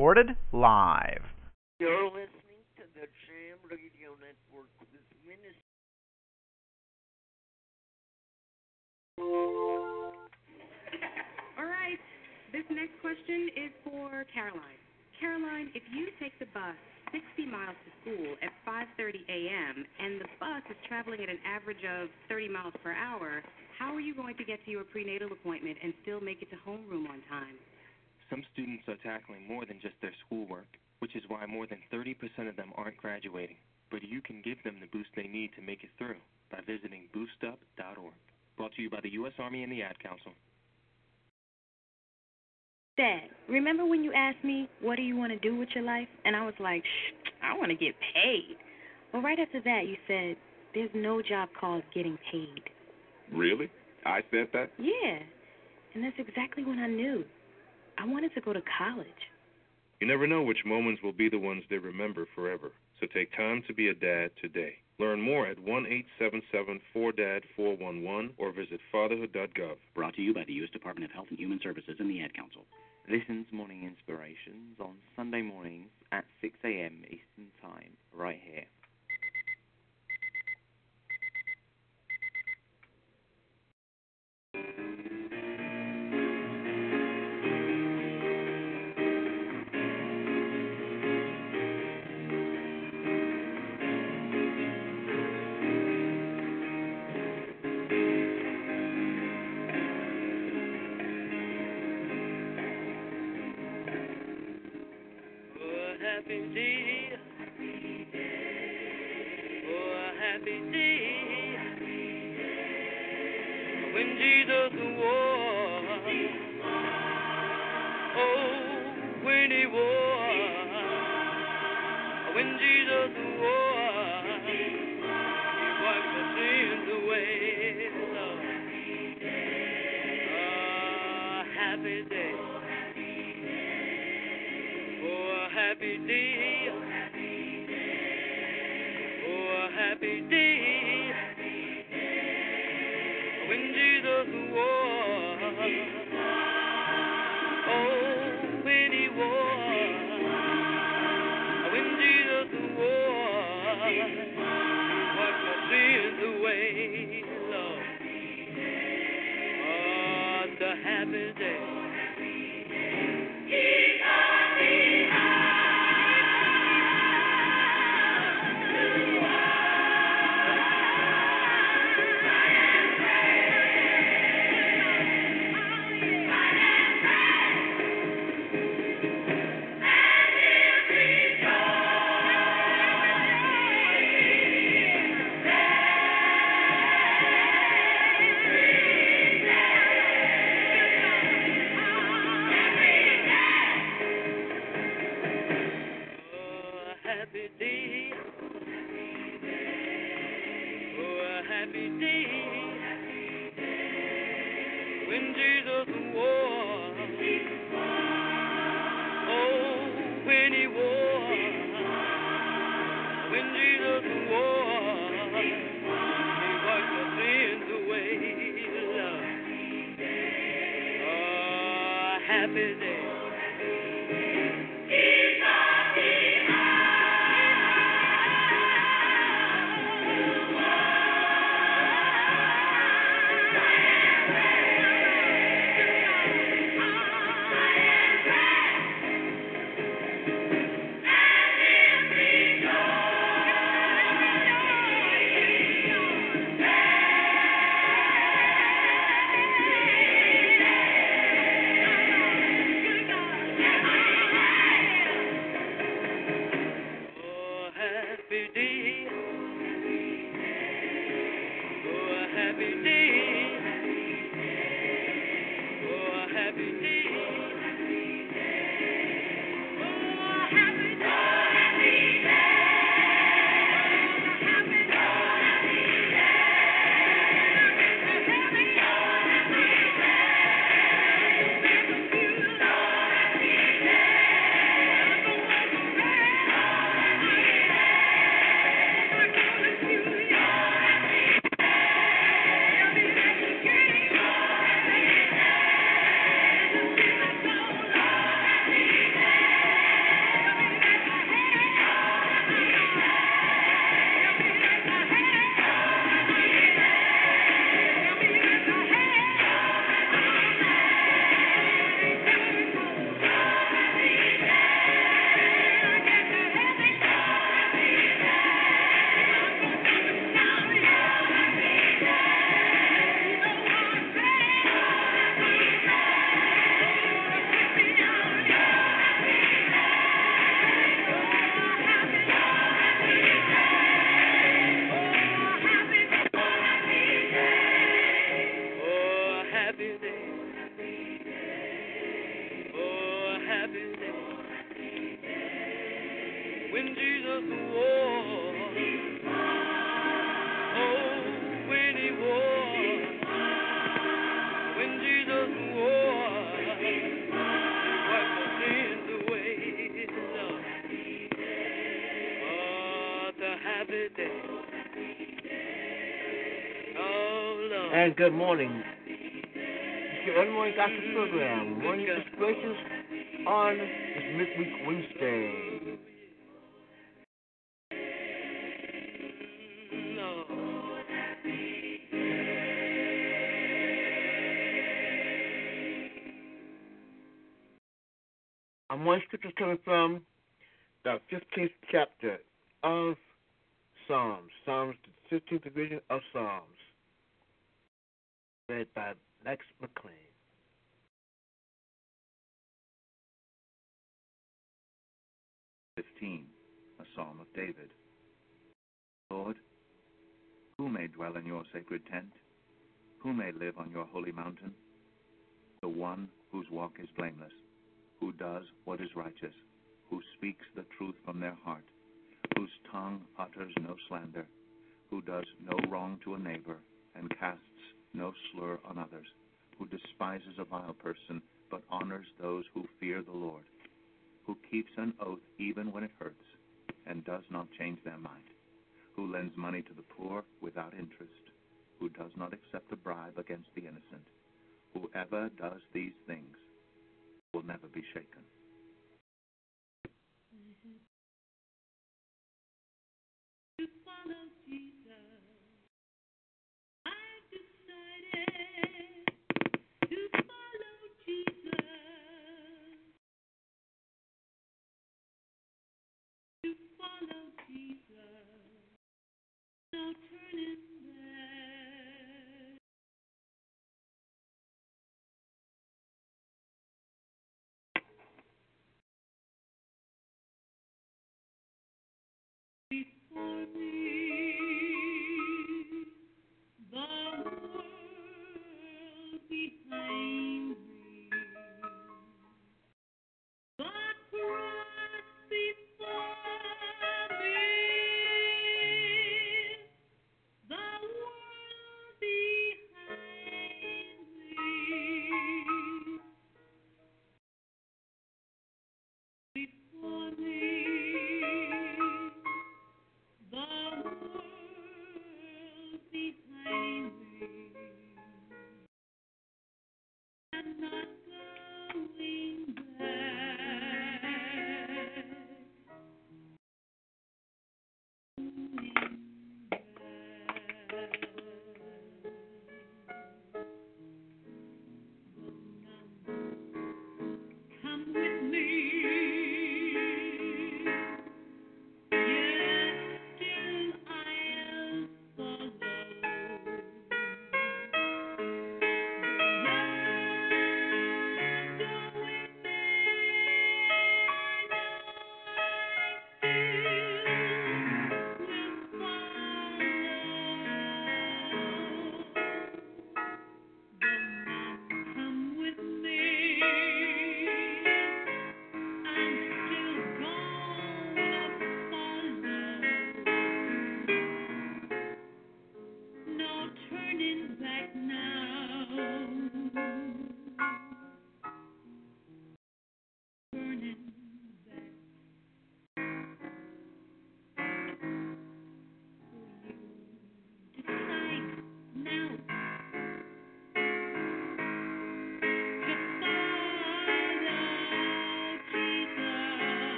Recorded live. You're listening to the Jam Radio Network with Minister. All right. This next question is for Caroline. Caroline, if you take the bus 60 miles to school at 5:30 a.m. and the bus is traveling at an average of 30 miles per hour, how are you going to get to your prenatal appointment and still make it to homeroom on time? Some students are tackling more than just their schoolwork, which is why more than 30% of them aren't graduating. But you can give them the boost they need to make it through by visiting boostup.org. Brought to you by the U.S. Army and the Ad Council. Dad, remember when you asked me, what do you want to do with your life? And I was like, Shh, I want to get paid. Well, right after that, you said, there's no job called getting paid. Really? I said that? Yeah. And that's exactly when I knew. I wanted to go to college. You never know which moments will be the ones they remember forever. So take time to be a dad today. Learn more at 1 877 4DAD 411 or visit fatherhood.gov. Brought to you by the U.S. Department of Health and Human Services and the Ad Council. Listen's Morning Inspirations on Sunday mornings at 6 a.m. Eastern Time, right here. Happy day. Oh, a happy day. When Jesus And good morning. Your early morning gospel program, Morning Inspirations on this midweek Wednesday. Your holy mountain? The one whose walk is blameless, who does what is righteous, who speaks the truth from their heart, whose tongue utters no slander, who does no wrong to a neighbor, and casts no slur on others, who despises a vile person, but honors those who fear the Lord, who keeps an oath even when it hurts, and does not change their mind, who lends money to the poor without interest, who does not accept a bribe against the innocent. Whoever does these things will never be shaken.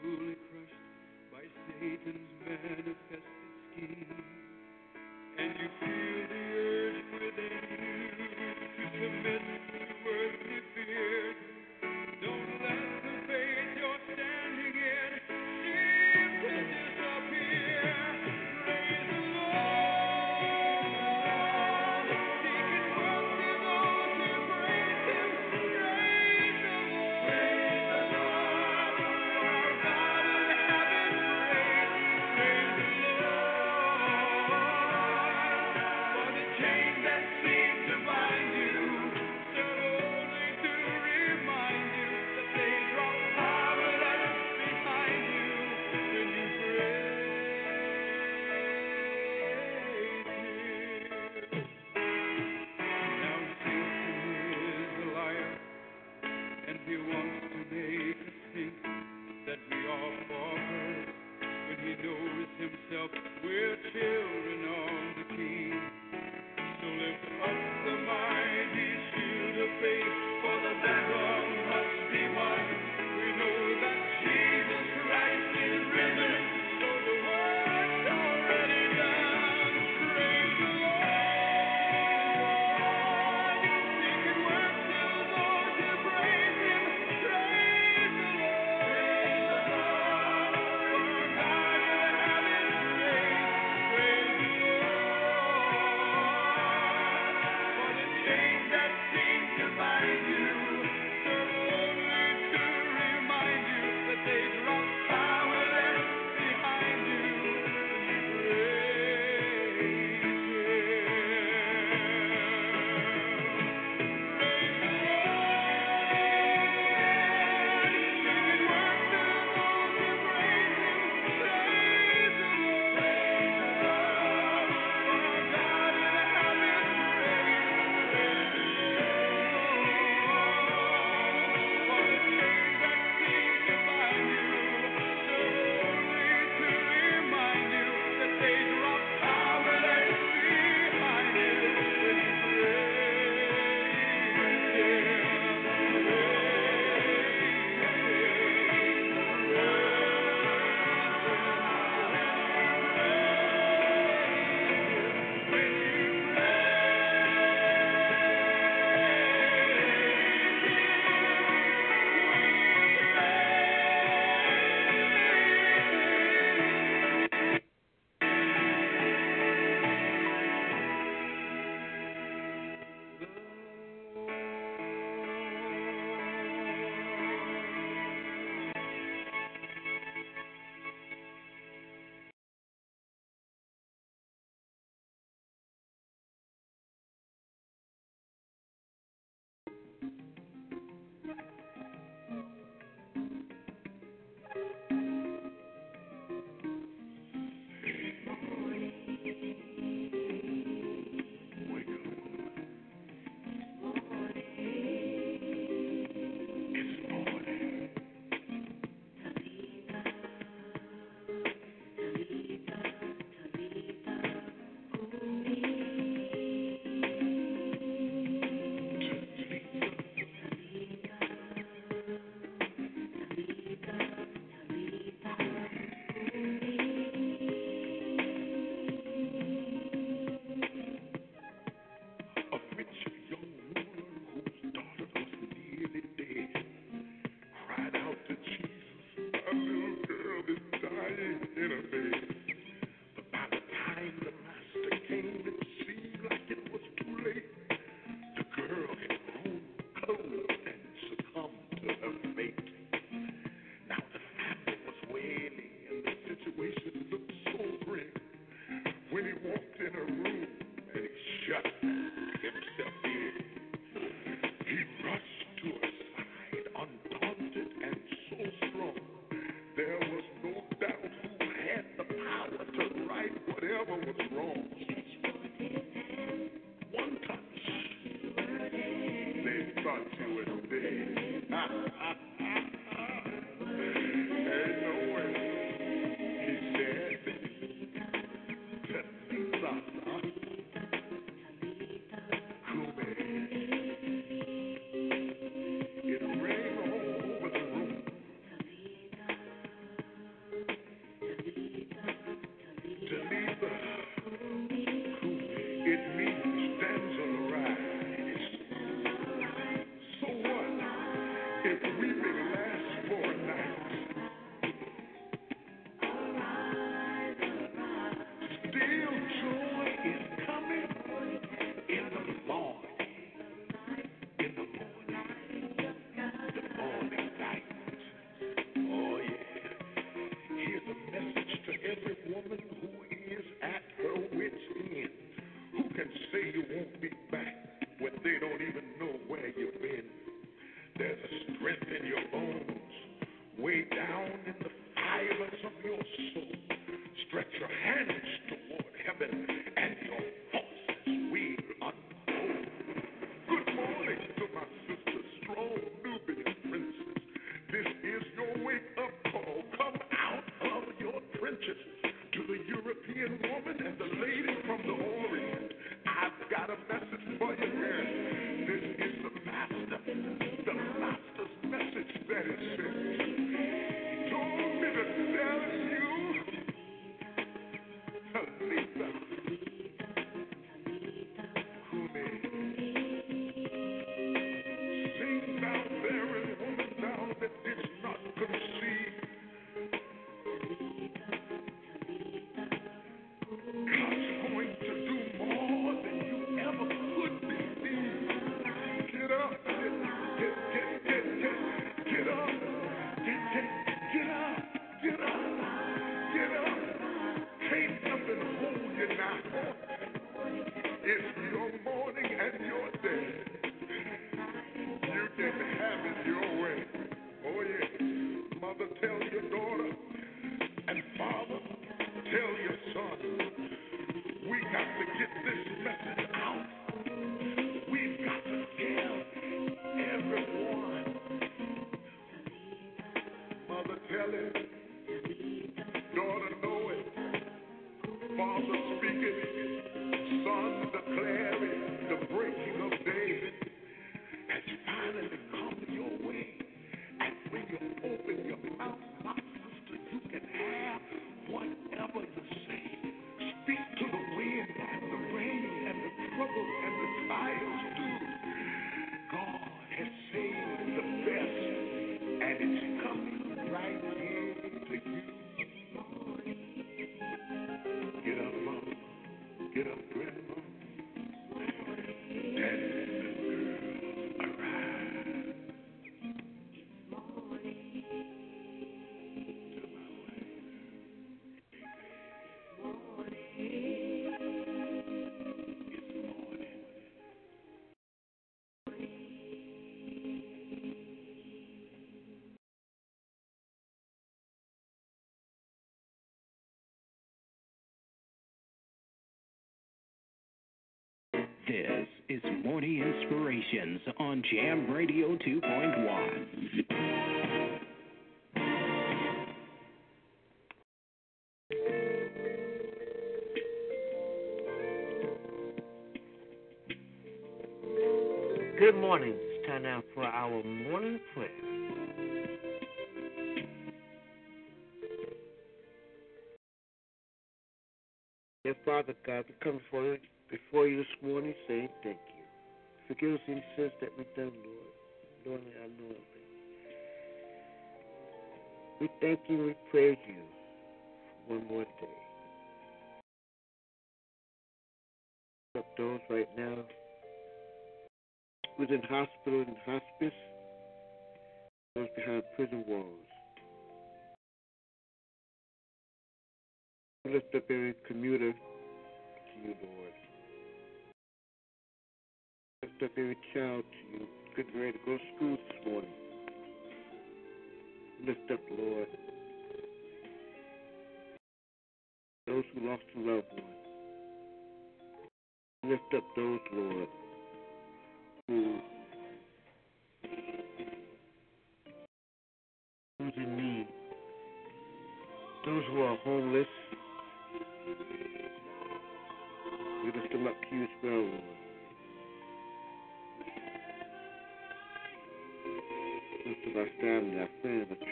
crushed by Satan's manifested scheme. And you feel the urge within is Morning Inspirations on Jam Radio 2.1.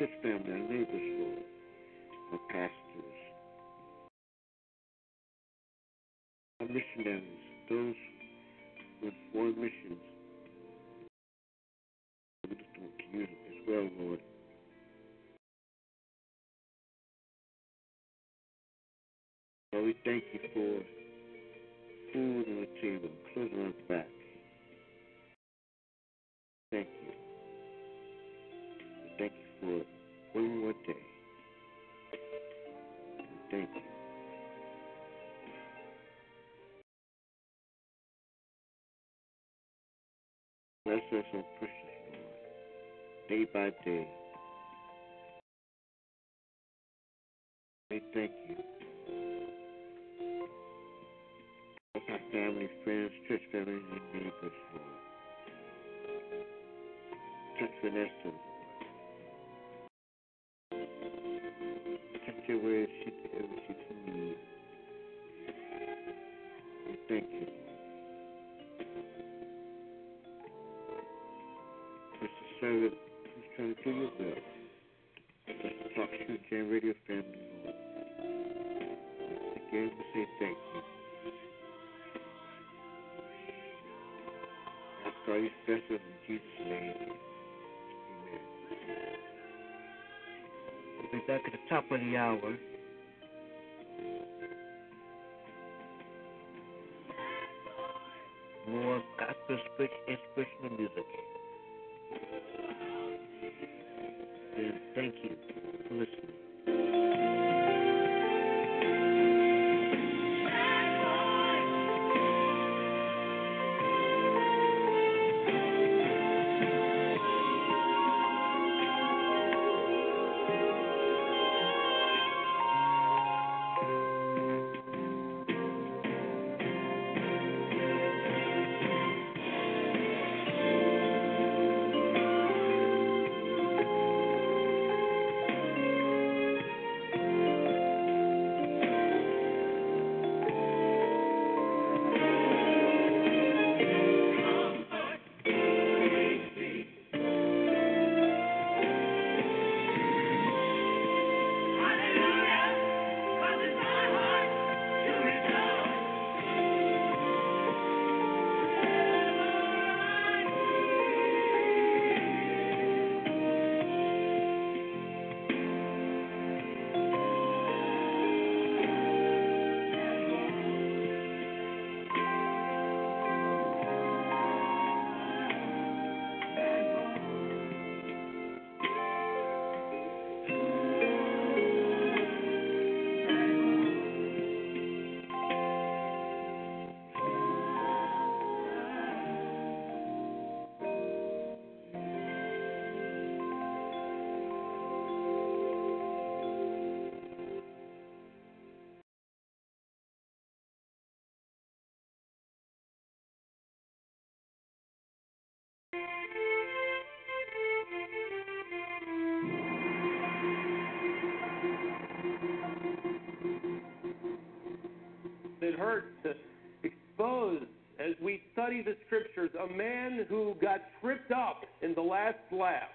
this family, I need Lord. My pastors, our missionaries, those with foreign missions. We lift them to you as well, Lord. Lord, we thank you for food on the table, clothing on our back. Thank you. Thank you for it one more day. Thank you. Bless us and precious Lord, day by day. We thank you. Bless our family, friends, church family, and neighbors, Lord. Touch Vanessa. Touch her where she, wherever she's in need. We thank you. Mr. Trying to do your will. Let's talk to the Jam Radio family. Again, we say thank you. Ask all these blessings in Jesus' name. Amen. Be back at the top of the hour. More gospel inspirational music. And thank you for listening. It hurts to expose, as we study the scriptures, a man who got tripped up in the last lap,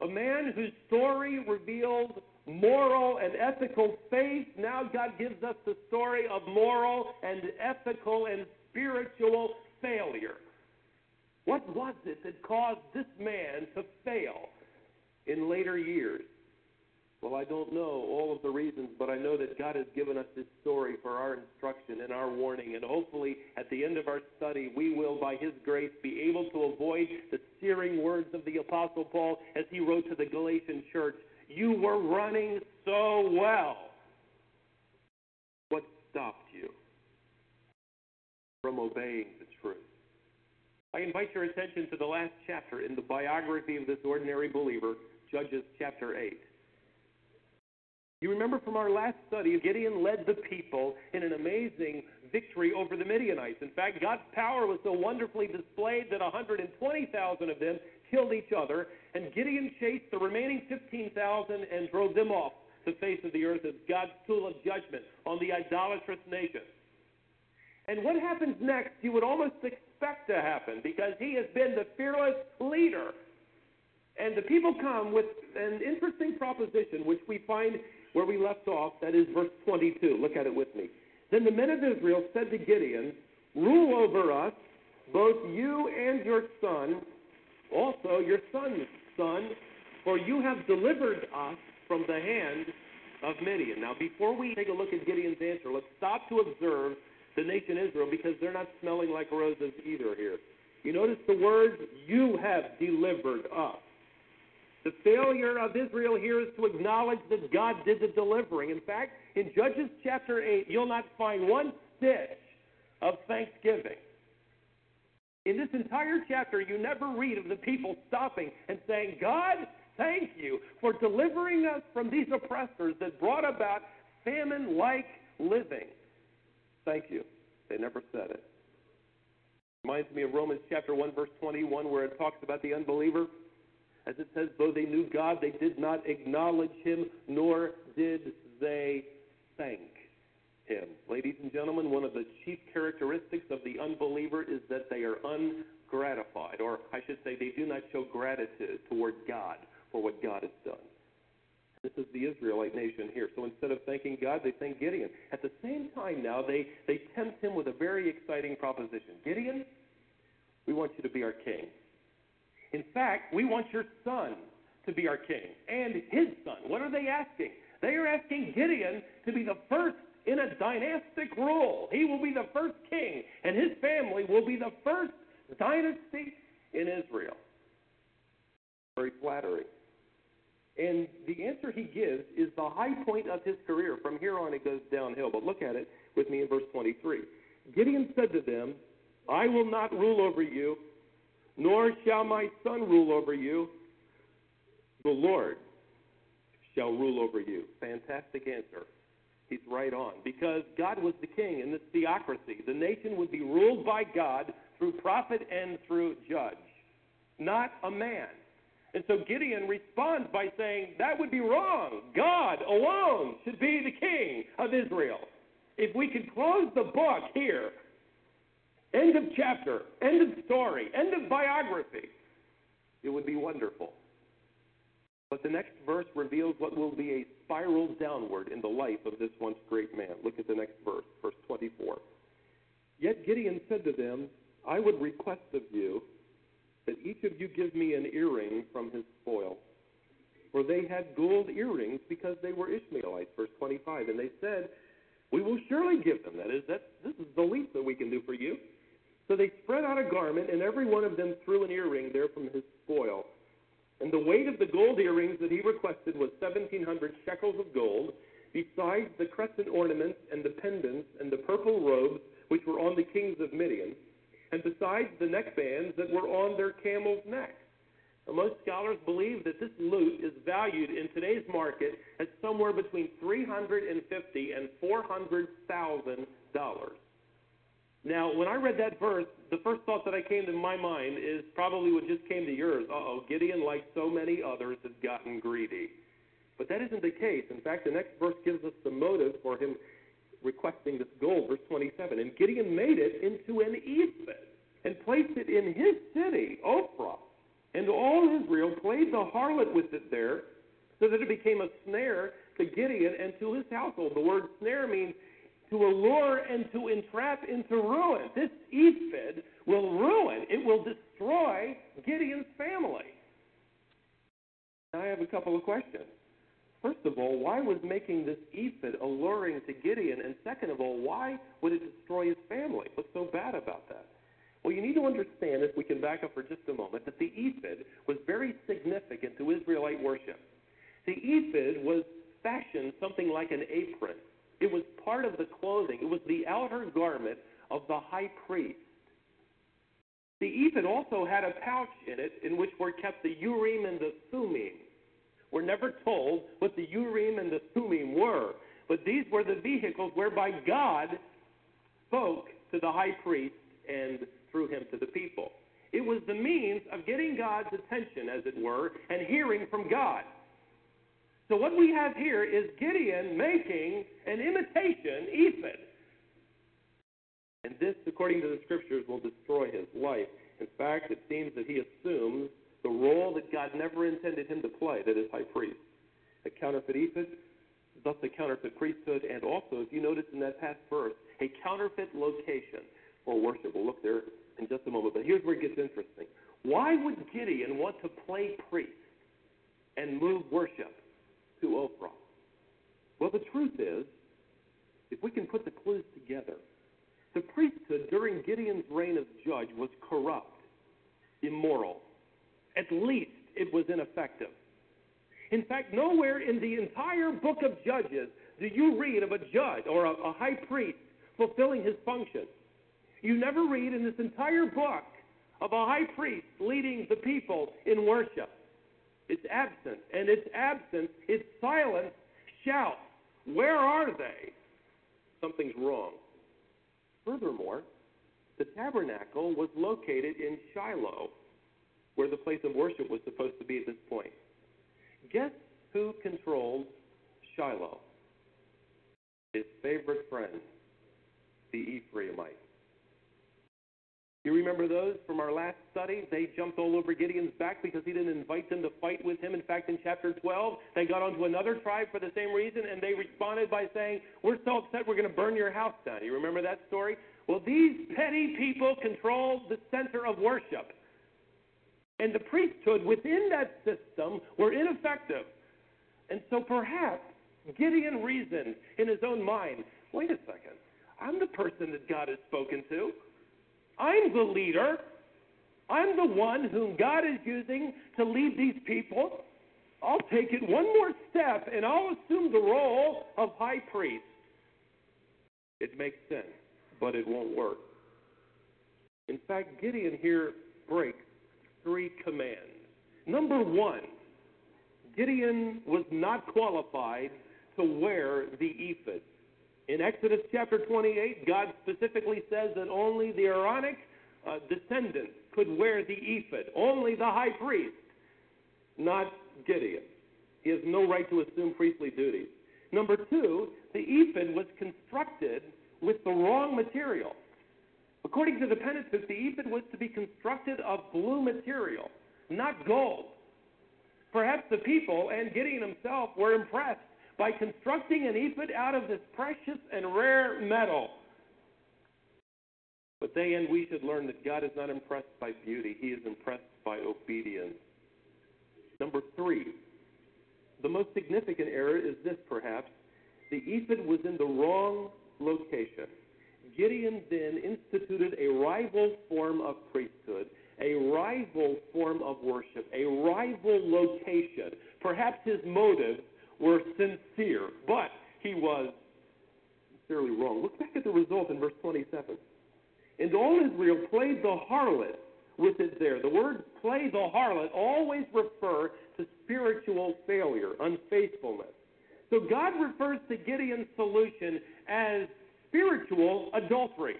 A man whose story revealed moral and ethical faith. Now God gives us the story of moral and ethical and spiritual failure. What was it that caused this man to fail in later years? Well, I don't know all of the reasons, but I know that God has given us this story for our instruction and our warning. And hopefully, at the end of our study, we will, by His grace, be able to avoid the searing words of the Apostle Paul as he wrote to the Galatian church You were running so well. What stopped you from obeying the truth? I invite your attention to the last chapter in the biography of this ordinary believer, Judges chapter 8. You remember from our last study, Gideon led the people in an amazing victory over the Midianites. In fact, God's power was so wonderfully displayed that 120,000 of them killed each other, and Gideon chased the remaining 15,000 and drove them off the face of the earth as God's tool of judgment on the idolatrous nation. And what happens next, you would almost expect to happen because he has been the fearless leader. And the people come with an interesting proposition, which we find where we left off, that is verse 22. Look at it with me. Then the men of Israel said to Gideon, Rule over us, both you and your son, also your son's son, for you have delivered us from the hand of Midian. Now, before we take a look at Gideon's answer, let's stop to observe the nation Israel because they're not smelling like roses either here. You notice the words, You have delivered us. The failure of Israel here is to acknowledge that God did the delivering. In fact, in Judges chapter 8, you'll not find one stitch of thanksgiving. In this entire chapter, you never read of the people stopping and saying, God, thank you for delivering us from these oppressors that brought about famine like living. Thank you. They never said it. Reminds me of Romans chapter 1, verse 21, where it talks about the unbeliever. As it says, though they knew God, they did not acknowledge him, nor did they thank him. Ladies and gentlemen, one of the chief characteristics of the unbeliever is that they are ungratified, or I should say, they do not show gratitude toward God for what God has done. This is the Israelite nation here. So instead of thanking God, they thank Gideon. At the same time, now, they, they tempt him with a very exciting proposition Gideon, we want you to be our king. In fact, we want your son to be our king and his son. What are they asking? They are asking Gideon to be the first in a dynastic rule. He will be the first king, and his family will be the first dynasty in Israel. Very flattering. And the answer he gives is the high point of his career. From here on, it goes downhill. But look at it with me in verse 23. Gideon said to them, I will not rule over you, nor shall my son rule over you. The Lord shall rule over you. Fantastic answer. He's right on. Because God was the king in this theocracy. The nation would be ruled by God through prophet and through judge, not a man. And so Gideon responds by saying, That would be wrong. God alone should be the king of Israel. If we could close the book here, end of chapter, end of story, end of biography, it would be wonderful. But the next verse reveals what will be a spiral downward in the life of this once great man. Look at the next verse, verse 24. Yet Gideon said to them, I would request of you that each of you give me an earring from his spoil. For they had gold earrings because they were Ishmaelites, verse 25. And they said, We will surely give them. That is, that, this is the least that we can do for you. So they spread out a garment, and every one of them threw an earring there from his spoil. And the weight of the gold earrings that he requested was 1,700 shekels of gold, besides the crescent ornaments and the pendants and the purple robes which were on the kings of Midian, and besides the neckbands that were on their camels' necks. Most scholars believe that this loot is valued in today's market at somewhere between 350 and 400 thousand dollars. Now, when I read that verse, the first thought that I came to my mind is probably what just came to yours. Uh oh, Gideon, like so many others, has gotten greedy. But that isn't the case. In fact, the next verse gives us the motive for him requesting this gold, verse 27. And Gideon made it into an ephod and placed it in his city, Ophrah. And all Israel played the harlot with it there, so that it became a snare to Gideon and to his household. The word snare means to allure and to entrap into ruin. This ephod will ruin, it will destroy Gideon's family. Now, I have a couple of questions. First of all, why was making this ephod alluring to Gideon? And second of all, why would it destroy his family? What's so bad about that? Well, you need to understand, if we can back up for just a moment, that the ephod was very significant to Israelite worship. The ephod was fashioned something like an apron. It was part of the clothing. It was the outer garment of the high priest. The ephod also had a pouch in it in which were kept the Urim and the Thummim. We're never told what the Urim and the Thummim were, but these were the vehicles whereby God spoke to the high priest and through him to the people. It was the means of getting God's attention, as it were, and hearing from God. So what we have here is Gideon making an imitation ephod. And this, according to the scriptures, will destroy his life. In fact, it seems that he assumes the role that God never intended him to play, that is high priest. A counterfeit ephod, thus a counterfeit priesthood, and also, if you notice in that past verse, a counterfeit location for worship. We'll look there in just a moment. But here's where it gets interesting. Why would Gideon want to play priest and move worship to Ophrah? Well, the truth is, if we can put the clues together, the priesthood during Gideon's reign as judge was corrupt, immoral. At least it was ineffective. In fact, nowhere in the entire book of Judges do you read of a judge or a, a high priest fulfilling his function. You never read in this entire book of a high priest leading the people in worship. It's absent, and its absence, its silence shouts, Where are they? Something's wrong. Furthermore, the tabernacle was located in Shiloh, where the place of worship was supposed to be at this point. Guess who controlled Shiloh? His favorite friend, the Ephraimites. You remember those from our last study? They jumped all over Gideon's back because he didn't invite them to fight with him. In fact, in chapter 12, they got onto another tribe for the same reason, and they responded by saying, We're so upset we're going to burn your house down. You remember that story? Well, these petty people control the center of worship. And the priesthood within that system were ineffective. And so perhaps Gideon reasoned in his own mind wait a second, I'm the person that God has spoken to. I'm the leader. I'm the one whom God is using to lead these people. I'll take it one more step and I'll assume the role of high priest. It makes sense, but it won't work. In fact, Gideon here breaks three commands. Number one, Gideon was not qualified to wear the ephod. In Exodus chapter 28, God specifically says that only the Aaronic uh, descendants could wear the ephod, only the high priest, not Gideon. He has no right to assume priestly duties. Number two, the ephod was constructed with the wrong material. According to the Pentateuch, the ephod was to be constructed of blue material, not gold. Perhaps the people and Gideon himself were impressed by constructing an ephod out of this precious and rare metal. But they and we should learn that God is not impressed by beauty, He is impressed by obedience. Number three, the most significant error is this perhaps the ephod was in the wrong location. Gideon then instituted a rival form of priesthood, a rival form of worship, a rival location. Perhaps his motives were sincere, but he was sincerely wrong. Look back at the result in verse 27. And all Israel played the harlot with it there. The word play the harlot always refer to spiritual failure, unfaithfulness. So God refers to Gideon's solution as spiritual adultery.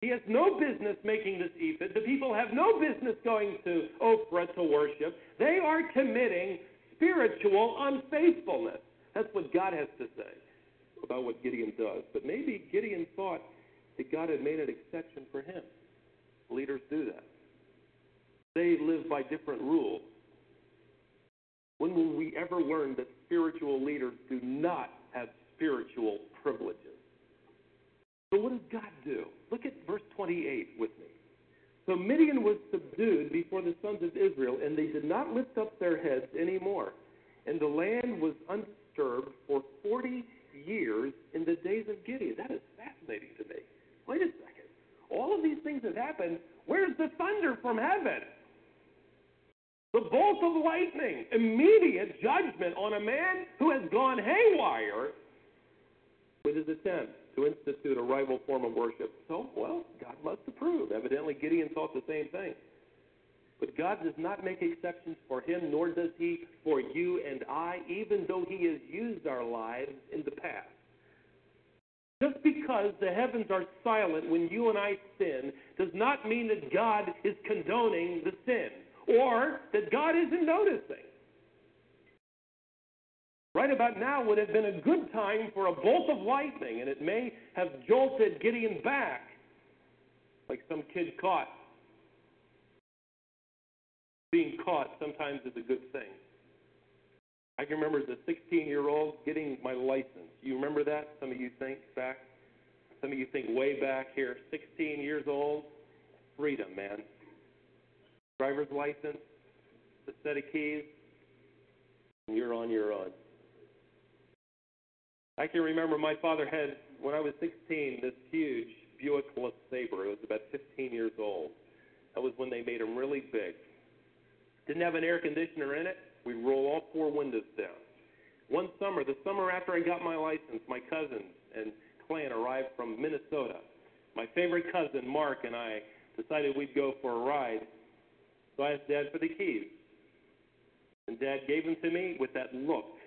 He has no business making this ephod. The people have no business going to Ophrah to worship. They are committing spiritual unfaithfulness. That's what God has to say about what Gideon does. But maybe Gideon thought that God had made an exception for him. Leaders do that. They live by different rules. When will we ever learn that spiritual leaders do not have spiritual privileges? So, what does God do? Look at verse 28 with me. So Midian was subdued before the sons of Israel, and they did not lift up their heads any more. And the land was undisturbed for 40 years in the days of Gideon. That is fascinating to me. Wait a second. All of these things have happened. Where's the thunder from heaven? The bolt of lightning, immediate judgment on a man who has gone haywire with his attempt to institute a rival form of worship. So, well, God must approve. Evidently, Gideon thought the same thing. But God does not make exceptions for him, nor does he for you and I, even though he has used our lives in the past. Just because the heavens are silent when you and I sin does not mean that God is condoning the sin or that God isn't noticing. Right about now would have been a good time for a bolt of lightning, and it may have jolted Gideon back like some kid caught. Being caught sometimes is a good thing. I can remember as a 16 year old getting my license. You remember that? Some of you think back. Some of you think way back here. 16 years old, freedom, man. Driver's license, the set of keys, and you're on your own. I can remember my father had, when I was 16, this huge Buick LeSabre. It was about 15 years old. That was when they made them really big. Didn't have an air conditioner in it. We'd roll all four windows down. One summer, the summer after I got my license, my cousins and clan arrived from Minnesota. My favorite cousin, Mark, and I decided we'd go for a ride. So I asked Dad for the keys. And Dad gave them to me with that look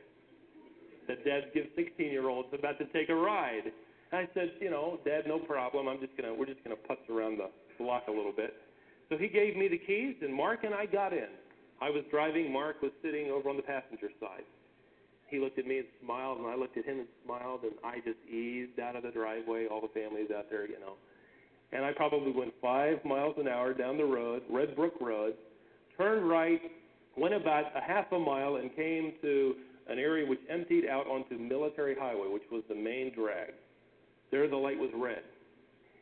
that dads give 16 year olds about to take a ride. And I said, you know, Dad, no problem. I'm just gonna we're just gonna putz around the block a little bit. So he gave me the keys, and Mark and I got in. I was driving. Mark was sitting over on the passenger side. He looked at me and smiled, and I looked at him and smiled, and I just eased out of the driveway. All the families out there, you know. And I probably went five miles an hour down the road, Red Brook Road, turned right, went about a half a mile, and came to an area which emptied out onto Military Highway, which was the main drag. There, the light was red.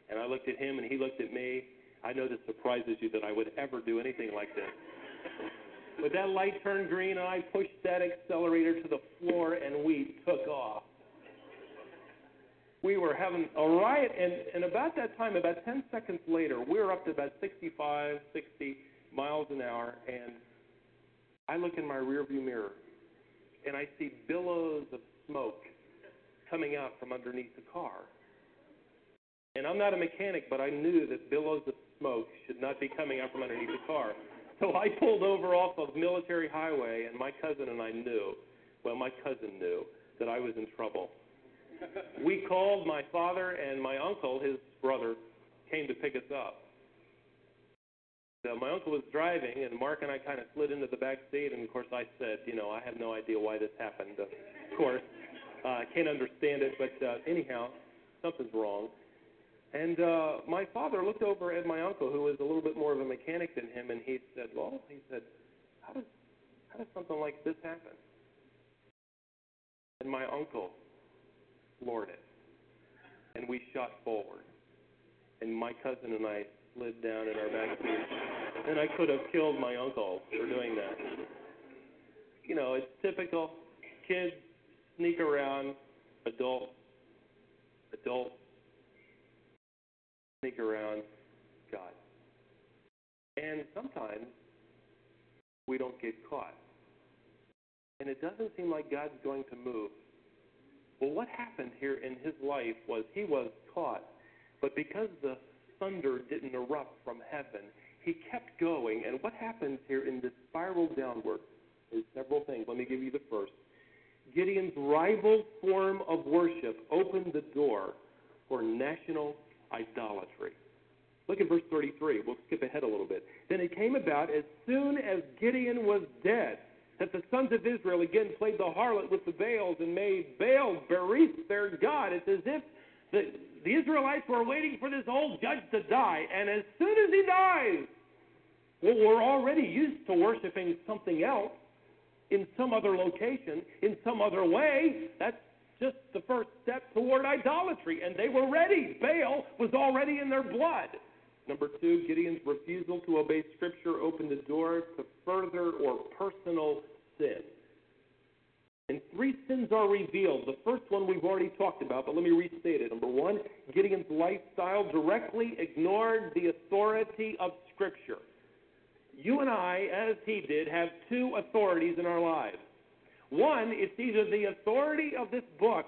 And I looked at him, and he looked at me. I know this surprises you that I would ever do anything like this. But that light turned green, and I pushed that accelerator to the floor, and we took off. We were having a riot, and, and about that time, about 10 seconds later, we were up to about 65, 60 miles an hour, and I look in my rearview mirror, and I see billows of smoke coming out from underneath the car. And I'm not a mechanic, but I knew that billows of smoke should not be coming out from underneath the car. So I pulled over off of Military Highway, and my cousin and I knew, well, my cousin knew, that I was in trouble. We called my father and my uncle, his brother, came to pick us up. So my uncle was driving, and Mark and I kind of slid into the back seat, and of course I said, you know, I have no idea why this happened. Of course, uh, I can't understand it, but uh, anyhow, something's wrong. And uh, my father looked over at my uncle, who was a little bit more of a mechanic than him, and he said, "Well, he said, how does how does something like this happen?" And my uncle floored it, and we shot forward, and my cousin and I slid down in our back seat, and I could have killed my uncle for doing that. You know, it's typical. Kids sneak around, adults, adults sneak around God. And sometimes we don't get caught. And it doesn't seem like God's going to move. Well, what happened here in his life was he was caught, but because the thunder didn't erupt from heaven, he kept going. And what happens here in this spiral downward is several things. Let me give you the first. Gideon's rival form of worship opened the door for national idolatry. Look at verse 33. We'll skip ahead a little bit. Then it came about as soon as Gideon was dead that the sons of Israel again played the harlot with the Baals and made Baal Berith their God. It's as if the, the Israelites were waiting for this old judge to die, and as soon as he dies, well, we're already used to worshiping something else in some other location, in some other way. That's just the first step toward idolatry, and they were ready. Baal was already in their blood. Number two, Gideon's refusal to obey Scripture opened the door to further or personal sin. And three sins are revealed. The first one we've already talked about, but let me restate it. Number one, Gideon's lifestyle directly ignored the authority of Scripture. You and I, as he did, have two authorities in our lives. One, it's either the authority of this book,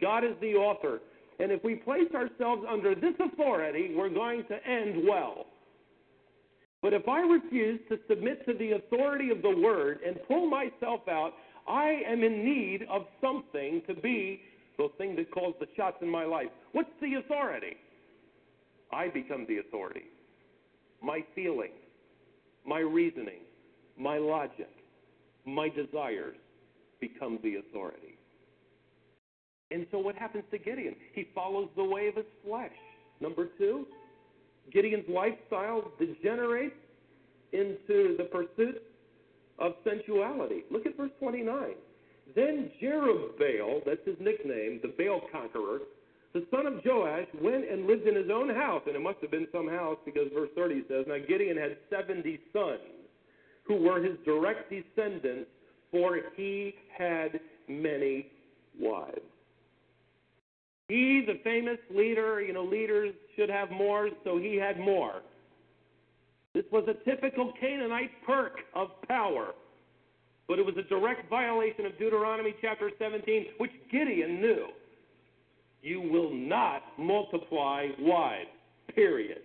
God is the author, and if we place ourselves under this authority, we're going to end well. But if I refuse to submit to the authority of the Word and pull myself out, I am in need of something to be the thing that calls the shots in my life. What's the authority? I become the authority. My feelings, my reasoning, my logic, my desires become the authority. And so what happens to Gideon? He follows the way of his flesh. Number two, Gideon's lifestyle degenerates into the pursuit of sensuality. Look at verse 29. Then Jerubbaal, that's his nickname, the Baal conqueror, the son of Joash, went and lived in his own house, and it must have been some house because verse 30 says, Now Gideon had 70 sons who were his direct descendants, for he had many wives. He, the famous leader, you know, leaders should have more, so he had more. This was a typical Canaanite perk of power, but it was a direct violation of Deuteronomy chapter 17, which Gideon knew. You will not multiply wives, period.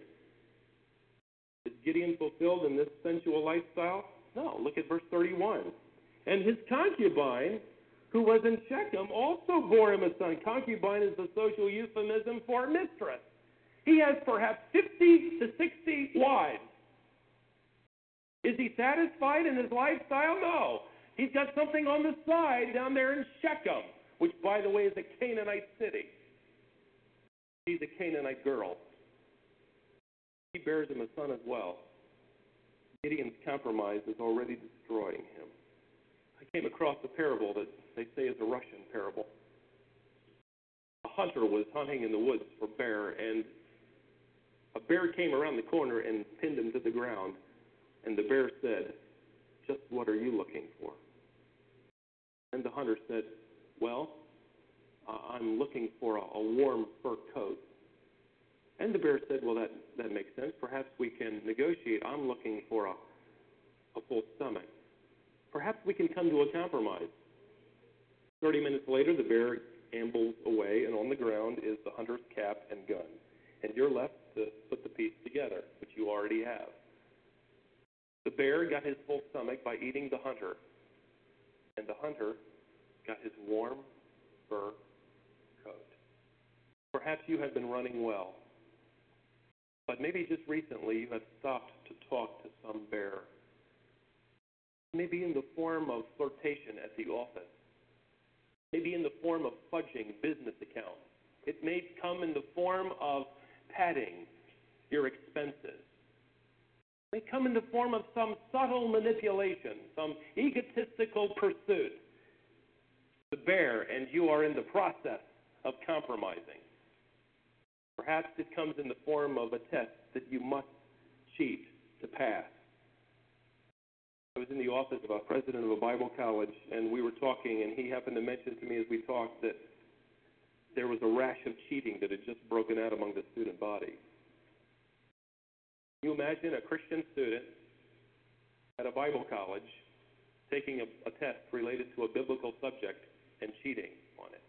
Is Gideon fulfilled in this sensual lifestyle? No. Look at verse 31. And his concubine, who was in Shechem, also bore him a son. Concubine is the social euphemism for mistress. He has perhaps 50 to 60 wives. Is he satisfied in his lifestyle? No. He's got something on the side down there in Shechem, which, by the way, is a Canaanite city. She's a Canaanite girl. He bears him a son as well. Gideon's compromise is already destroying him. I came across a parable that they say is a Russian parable. A hunter was hunting in the woods for bear, and a bear came around the corner and pinned him to the ground. And the bear said, Just what are you looking for? And the hunter said, Well, I'm looking for a, a warm fur coat. And the bear said, Well, that, that makes sense. Perhaps we can negotiate. I'm looking for a, a full stomach. Perhaps we can come to a compromise. Thirty minutes later, the bear ambles away, and on the ground is the hunter's cap and gun. And you're left to put the piece together, which you already have. The bear got his full stomach by eating the hunter, and the hunter got his warm fur coat. Perhaps you have been running well, but maybe just recently you have stopped to talk to some bear. Maybe in the form of flirtation at the office, maybe in the form of fudging business accounts. It may come in the form of padding your expenses. May come in the form of some subtle manipulation, some egotistical pursuit. The bear, and you are in the process of compromising. Perhaps it comes in the form of a test that you must cheat to pass. I was in the office of a president of a Bible college, and we were talking, and he happened to mention to me as we talked that there was a rash of cheating that had just broken out among the student body. You imagine a Christian student at a Bible college taking a, a test related to a biblical subject and cheating on it?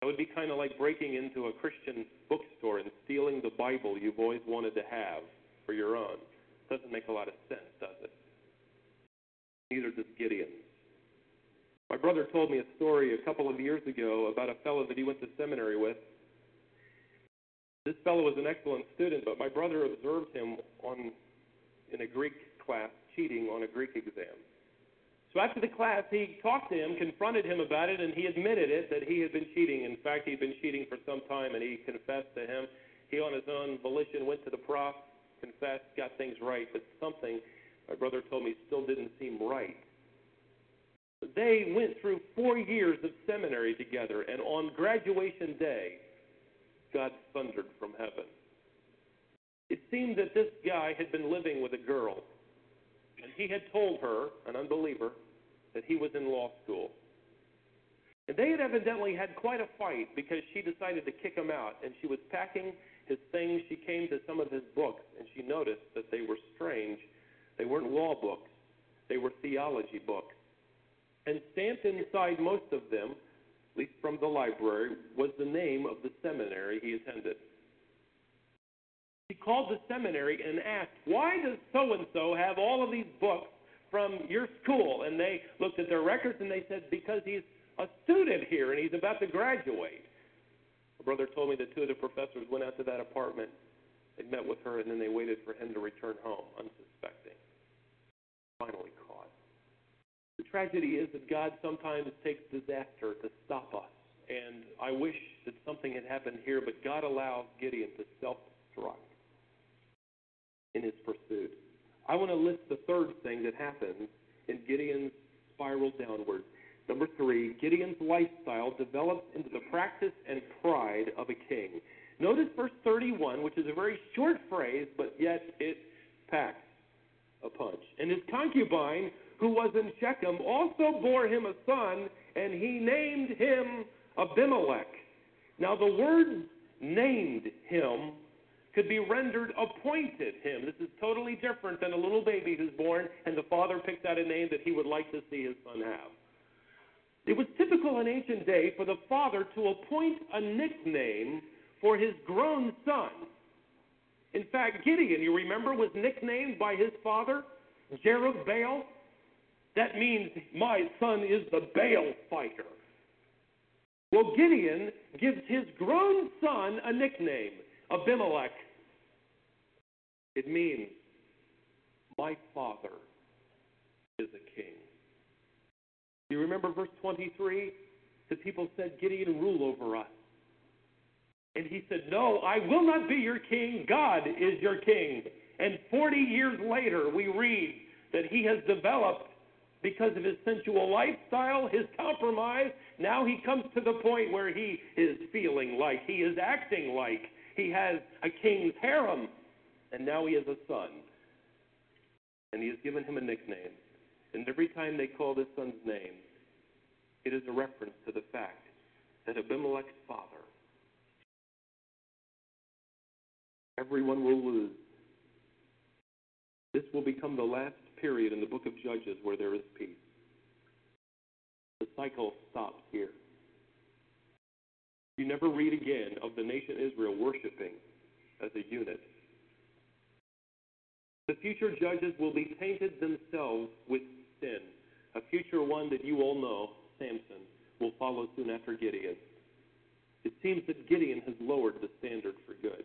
That would be kind of like breaking into a Christian bookstore and stealing the Bible you've always wanted to have for your own. Doesn't make a lot of sense, does it? Neither does Gideon. My brother told me a story a couple of years ago about a fellow that he went to seminary with. This fellow was an excellent student, but my brother observed him on in a Greek class cheating on a Greek exam. So after the class, he talked to him, confronted him about it, and he admitted it that he had been cheating. In fact, he'd been cheating for some time, and he confessed to him. He, on his own volition, went to the prof, confessed, got things right, but something, my brother told me, still didn't seem right. They went through four years of seminary together, and on graduation day, God thundered from heaven. It seemed that this guy had been living with a girl, and he had told her, an unbeliever, that he was in law school. And they had evidently had quite a fight because she decided to kick him out, and she was packing his things. She came to some of his books, and she noticed that they were strange. They weren't law books, they were theology books. And stamped inside most of them, least from the library, was the name of the seminary he attended. He called the seminary and asked, Why does so and so have all of these books from your school? And they looked at their records and they said, Because he's a student here and he's about to graduate. A brother told me that two of the professors went out to that apartment. They met with her and then they waited for him to return home, unsuspecting. Finally. The tragedy is that God sometimes takes disaster to stop us. And I wish that something had happened here, but God allows Gideon to self destruct in his pursuit. I want to list the third thing that happens in Gideon's spiral downward. Number three, Gideon's lifestyle develops into the practice and pride of a king. Notice verse 31, which is a very short phrase, but yet it packs a punch. And his concubine, who was in Shechem, also bore him a son, and he named him Abimelech. Now, the word named him could be rendered appointed him. This is totally different than a little baby who's born and the father picks out a name that he would like to see his son have. It was typical in ancient day for the father to appoint a nickname for his grown son. In fact, Gideon, you remember, was nicknamed by his father, Jerubbaal. That means my son is the Baal fighter. Well, Gideon gives his grown son a nickname, Abimelech. It means my father is a king. You remember verse 23? The people said, Gideon, rule over us. And he said, No, I will not be your king. God is your king. And 40 years later, we read that he has developed, because of his sensual lifestyle, his compromise, now he comes to the point where he is feeling like, he is acting like he has a king's harem. And now he has a son. And he has given him a nickname. And every time they call this son's name, it is a reference to the fact that Abimelech's father, everyone will lose. This will become the last period in the book of Judges where there is peace. The cycle stops here. You never read again of the nation Israel worshiping as a unit. The future judges will be tainted themselves with sin. A future one that you all know, Samson, will follow soon after Gideon. It seems that Gideon has lowered the standard for good.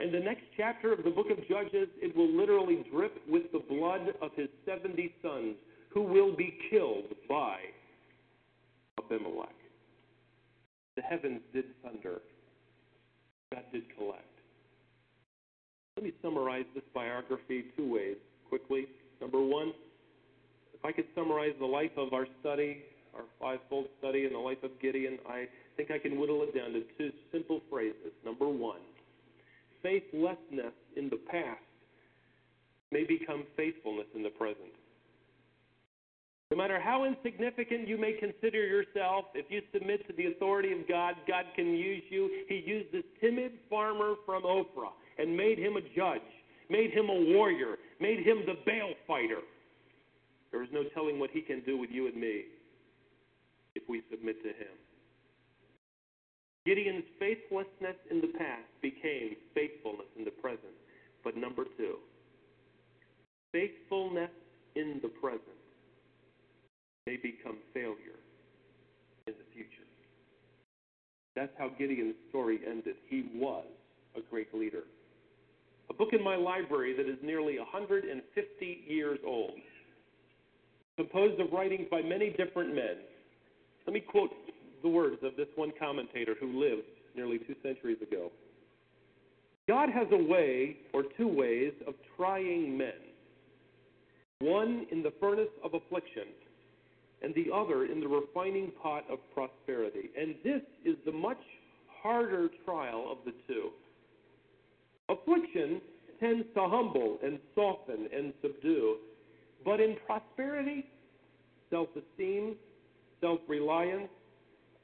In the next chapter of the book of Judges, it will literally drip with the blood of his 70 sons who will be killed by Abimelech. The heavens did thunder, God did collect. Let me summarize this biography two ways quickly. Number one, if I could summarize the life of our study, our five-fold study in the life of Gideon, I think I can whittle it down to two simple phrases. Number one, faithlessness in the past may become faithfulness in the present. No matter how insignificant you may consider yourself, if you submit to the authority of God, God can use you. He used this timid farmer from Ophrah and made him a judge, made him a warrior, made him the Baal fighter. There is no telling what he can do with you and me if we submit to him. Gideon's faithlessness in the past became faithfulness in the present. But number two, faithfulness in the present may become failure in the future. That's how Gideon's story ended. He was a great leader. A book in my library that is nearly 150 years old, composed of writings by many different men. Let me quote the words of this one commentator who lived nearly two centuries ago. God has a way, or two ways, of trying men. One in the furnace of affliction, and the other in the refining pot of prosperity. And this is the much harder trial of the two. Affliction tends to humble and soften and subdue, but in prosperity, self esteem, self reliance,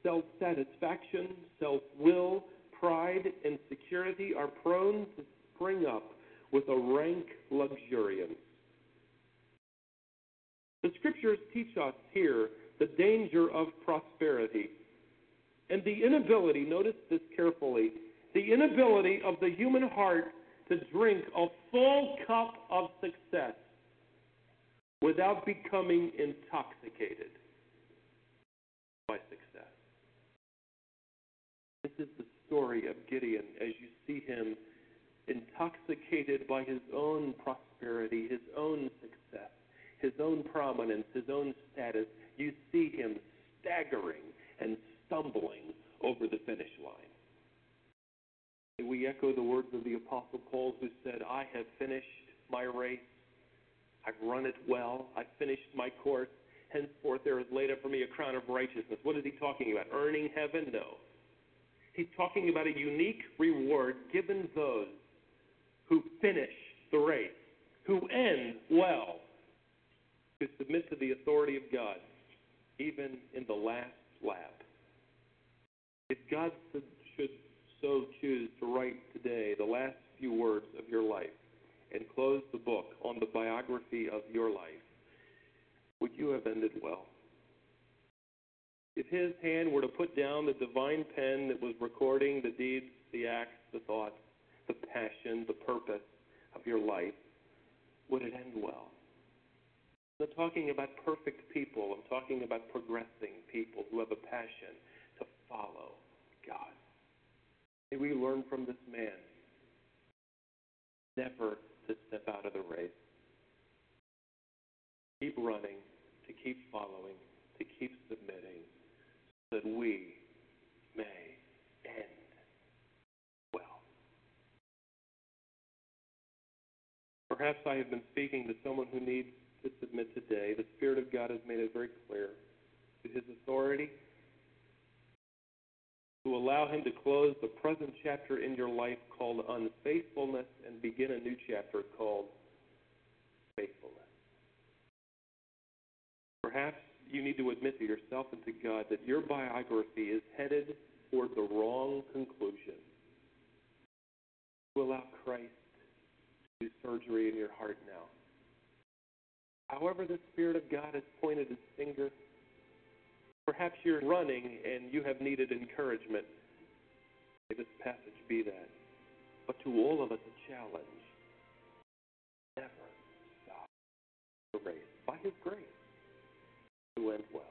self satisfaction, self will, pride, and security are prone to spring up with a rank luxuriance. The scriptures teach us here the danger of prosperity and the inability, notice this carefully, the inability of the human heart to drink a full cup of success without becoming intoxicated by success. This is the story of Gideon as you see him intoxicated by his own prosperity, his own success, his own prominence, his own status. You see him staggering and stumbling over the finish line. We echo the words of the Apostle Paul who said, I have finished my race. I've run it well. I've finished my course. Henceforth there is laid up for me a crown of righteousness. What is he talking about? Earning heaven? No. He's talking about a unique reward given those who finish the race, who end well, who submit to the authority of God, even in the last lap. If God should so choose to write today the last few words of your life and close the book on the biography of your life, would you have ended well? If his hand were to put down the divine pen that was recording the deeds, the acts, the thoughts, the passion, the purpose of your life, would it end well? I'm not talking about perfect people. I'm talking about progressing people who have a passion to follow God. May we learn from this man never to step out of the race. Keep running, to keep following, to keep submitting, that we may end well. Perhaps I have been speaking to someone who needs to submit today. The Spirit of God has made it very clear to His authority to allow Him to close the present chapter in your life called unfaithfulness and begin a new chapter called faithfulness. Perhaps you need to admit to yourself and to God that your biography is headed toward the wrong conclusion. To allow Christ to do surgery in your heart now. However, the Spirit of God has pointed his finger Perhaps you're running and you have needed encouragement. May this passage be that. But to all of us, a challenge. Never stop the race. By His grace, well.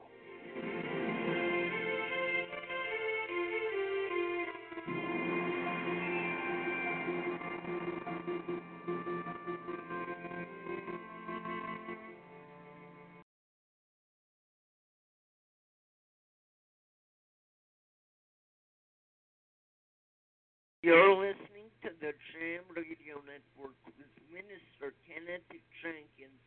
You're listening to the Jam Radio Network with Minister Kenneth Jenkins.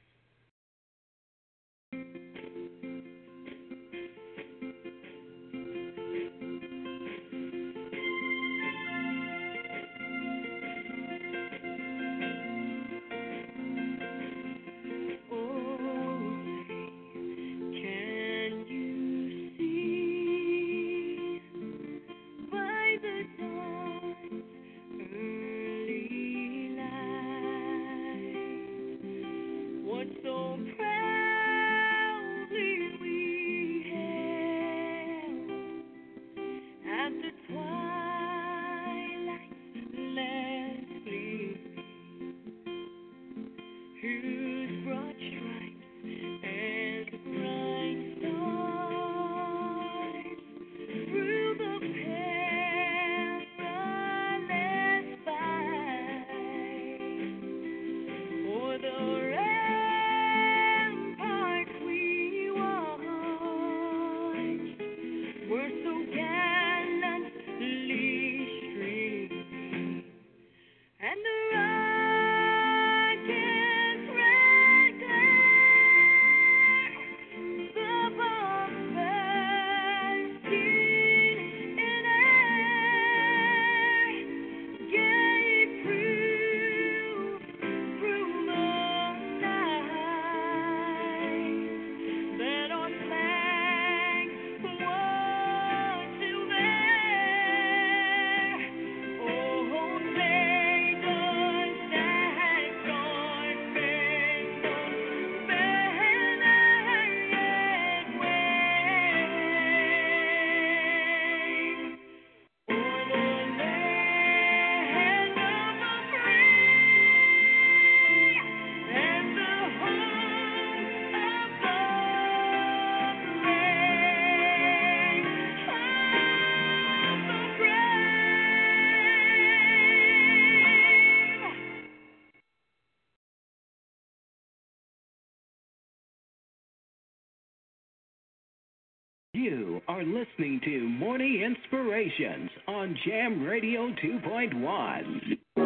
Are listening to Morning Inspirations on Jam Radio 2.1.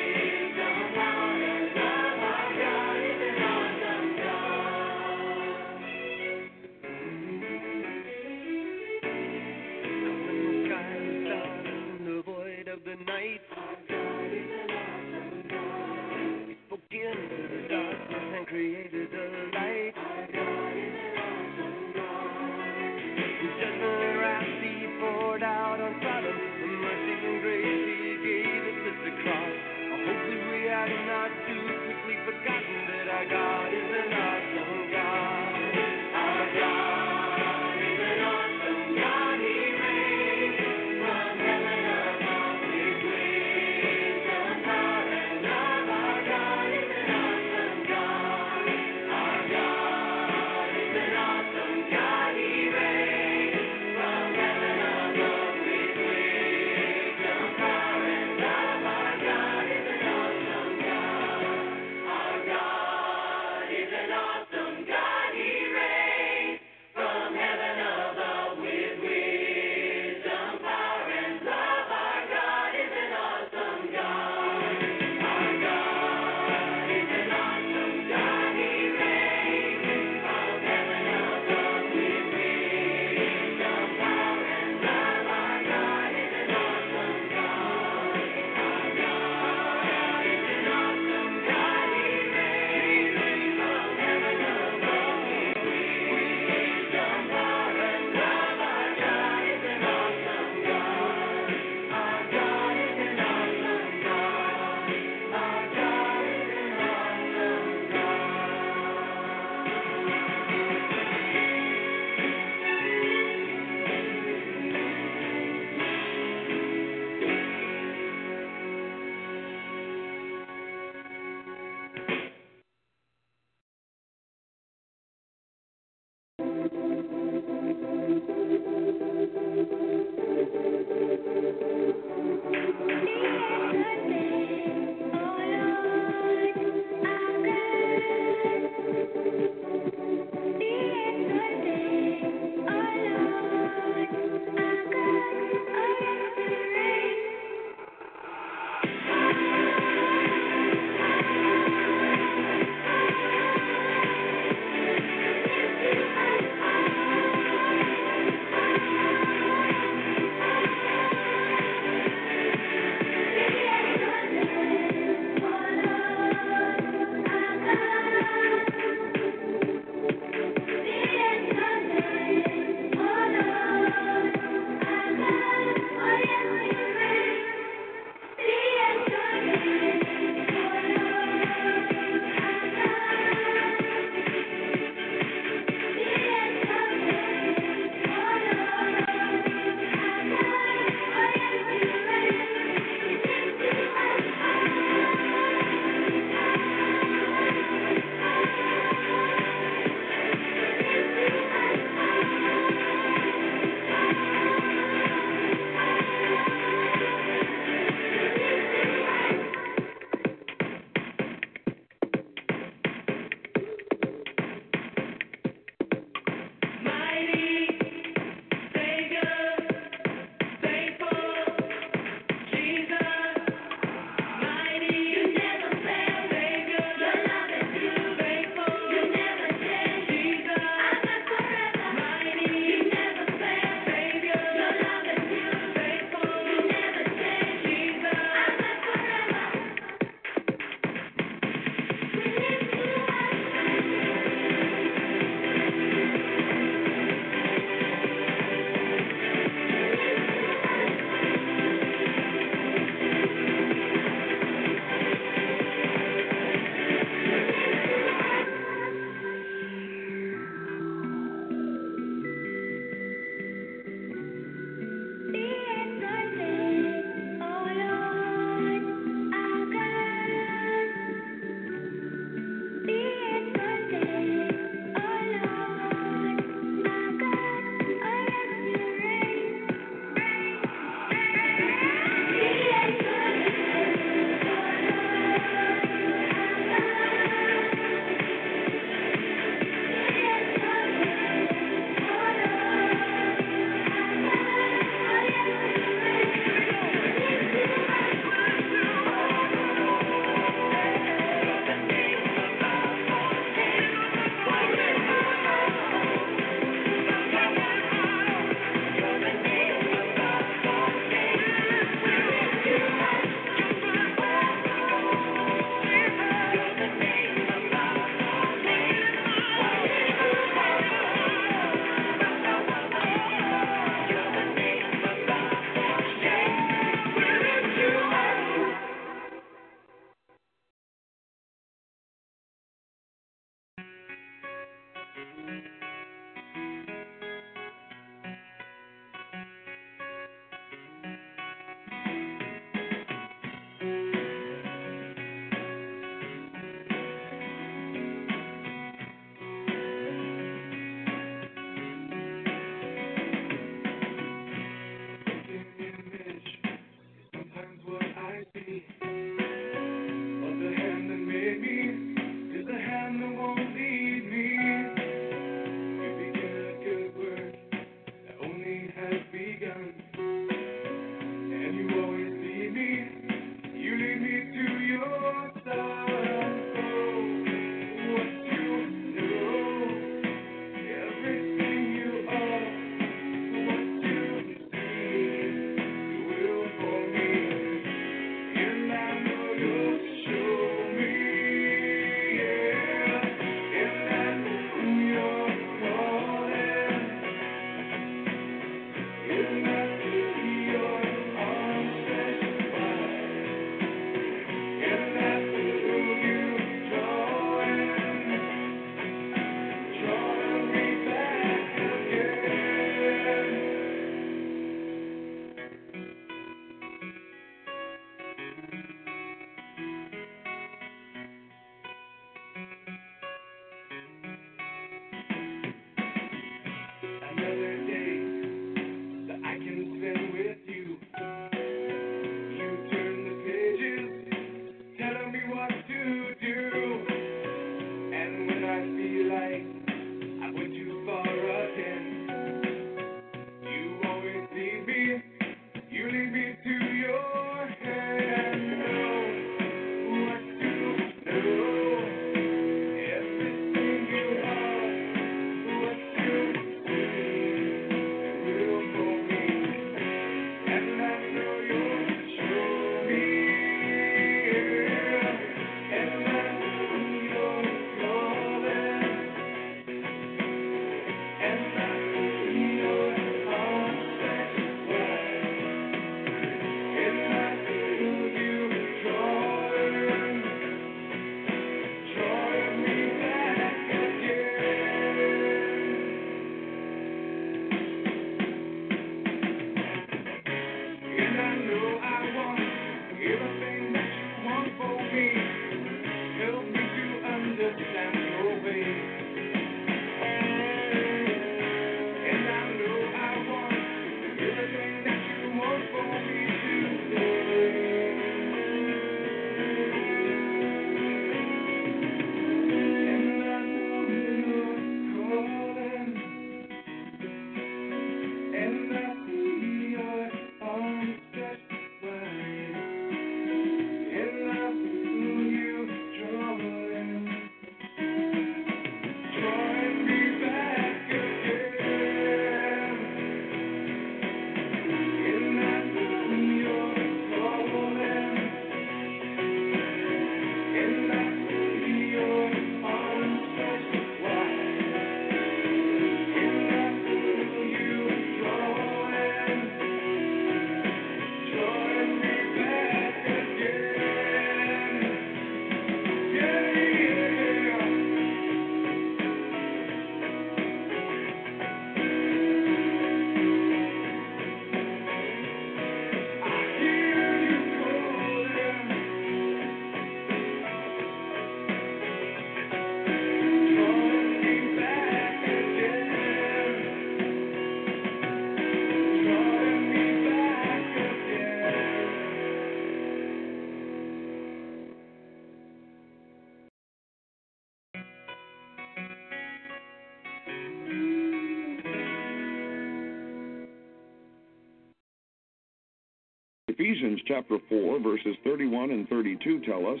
Chapter 4, verses 31 and 32 tell us,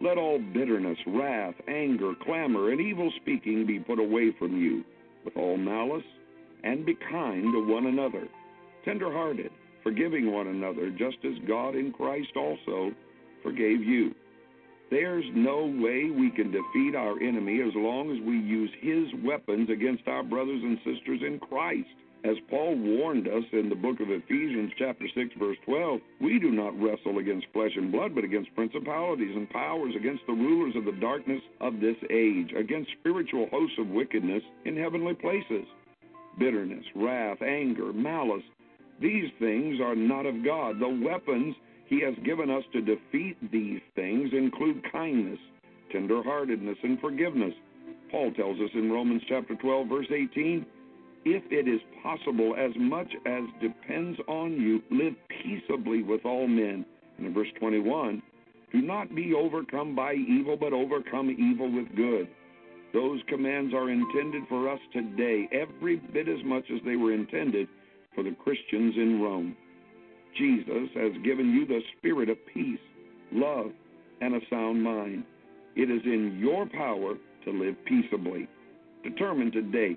Let all bitterness, wrath, anger, clamor, and evil speaking be put away from you, with all malice, and be kind to one another, tender-hearted, forgiving one another, just as God in Christ also forgave you. There's no way we can defeat our enemy as long as we use his weapons against our brothers and sisters in Christ. As Paul warned us in the book of Ephesians, chapter 6, verse 12, we do not wrestle against flesh and blood, but against principalities and powers, against the rulers of the darkness of this age, against spiritual hosts of wickedness in heavenly places. Bitterness, wrath, anger, malice, these things are not of God. The weapons he has given us to defeat these things include kindness, tenderheartedness, and forgiveness. Paul tells us in Romans chapter 12, verse 18, if it is possible, as much as depends on you, live peaceably with all men. And in verse 21, do not be overcome by evil, but overcome evil with good. Those commands are intended for us today, every bit as much as they were intended for the Christians in Rome. Jesus has given you the spirit of peace, love, and a sound mind. It is in your power to live peaceably. Determine today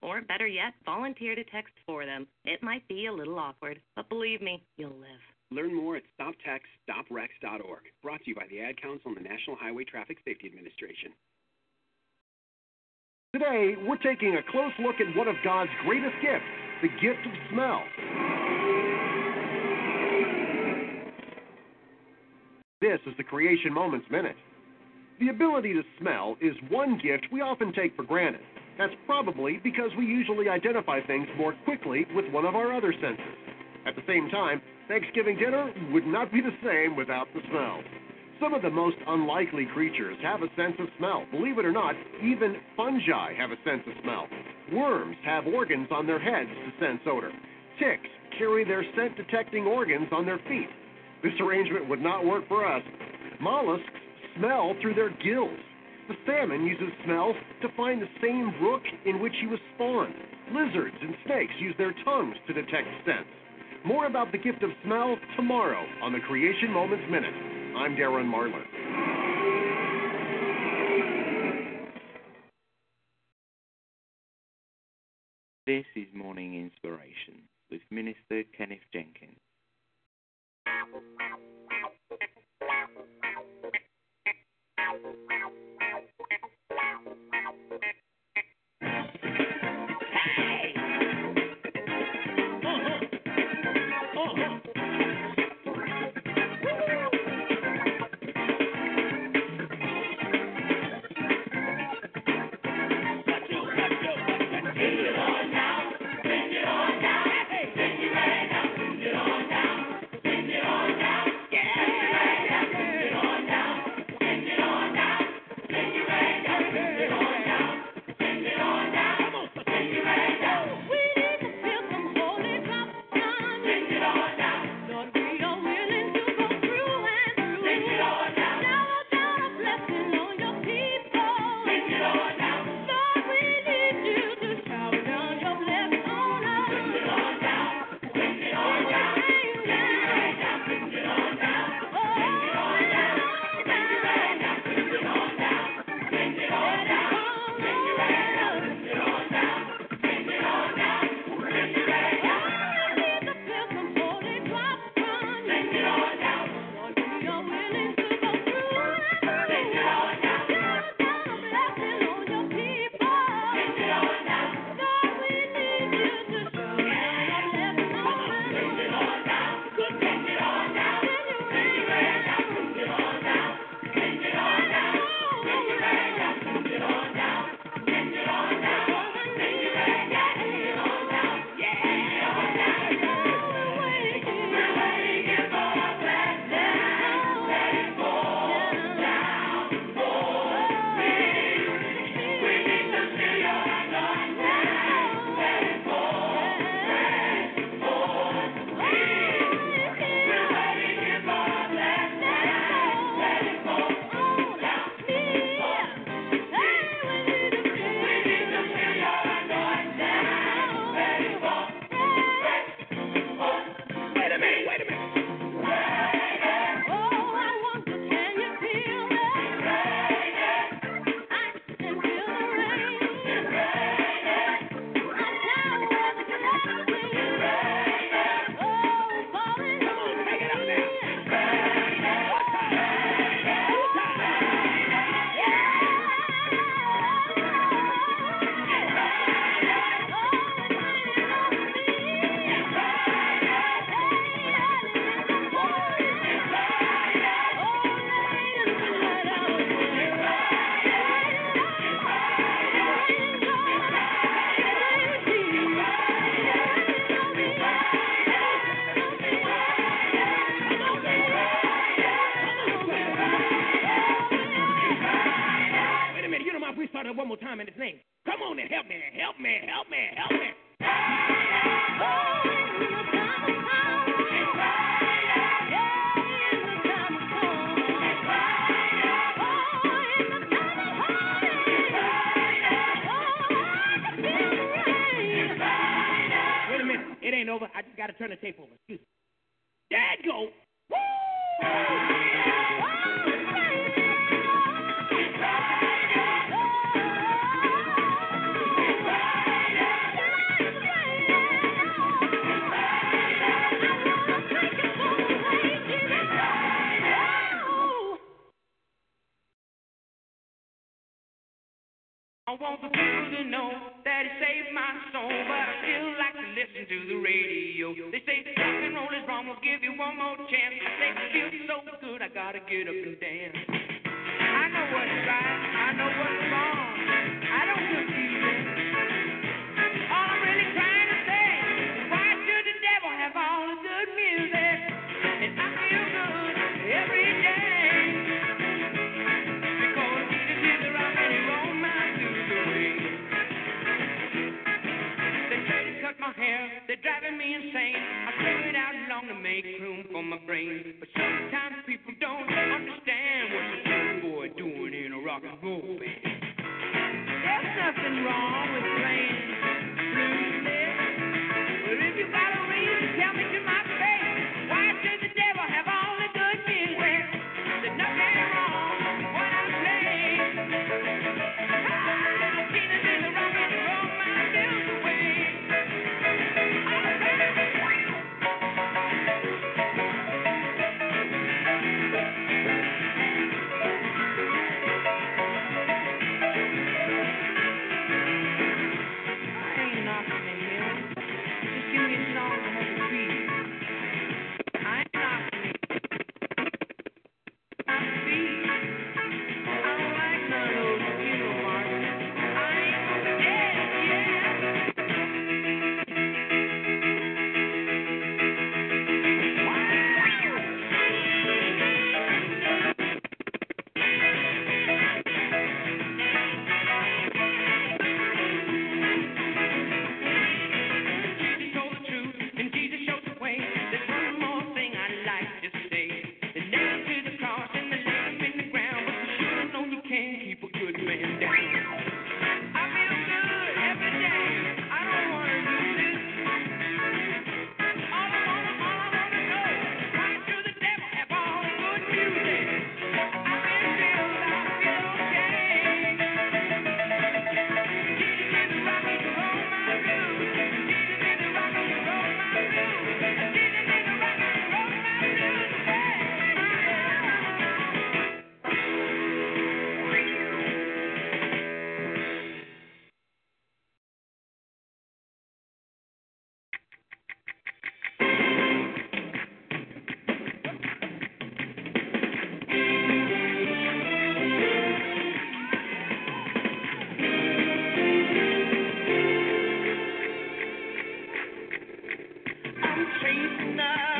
Or better yet, volunteer to text for them. It might be a little awkward, but believe me, you'll live. Learn more at stoptextsstopwrecks.org. Brought to you by the Ad Council and the National Highway Traffic Safety Administration. Today, we're taking a close look at one of God's greatest gifts, the gift of smell. This is the Creation Moments Minute. The ability to smell is one gift we often take for granted. That's probably because we usually identify things more quickly with one of our other senses. At the same time, Thanksgiving dinner would not be the same without the smell. Some of the most unlikely creatures have a sense of smell. Believe it or not, even fungi have a sense of smell. Worms have organs on their heads to sense odor. Ticks carry their scent detecting organs on their feet. This arrangement would not work for us. Mollusks smell through their gills. The salmon uses smell to find the same brook in which he was spawned. Lizards and snakes use their tongues to detect scents. More about the gift of smell tomorrow on the Creation Moments Minute. I'm Darren Marlar. This is Morning Inspiration with Minister Kenneth Jenkins. Tonight.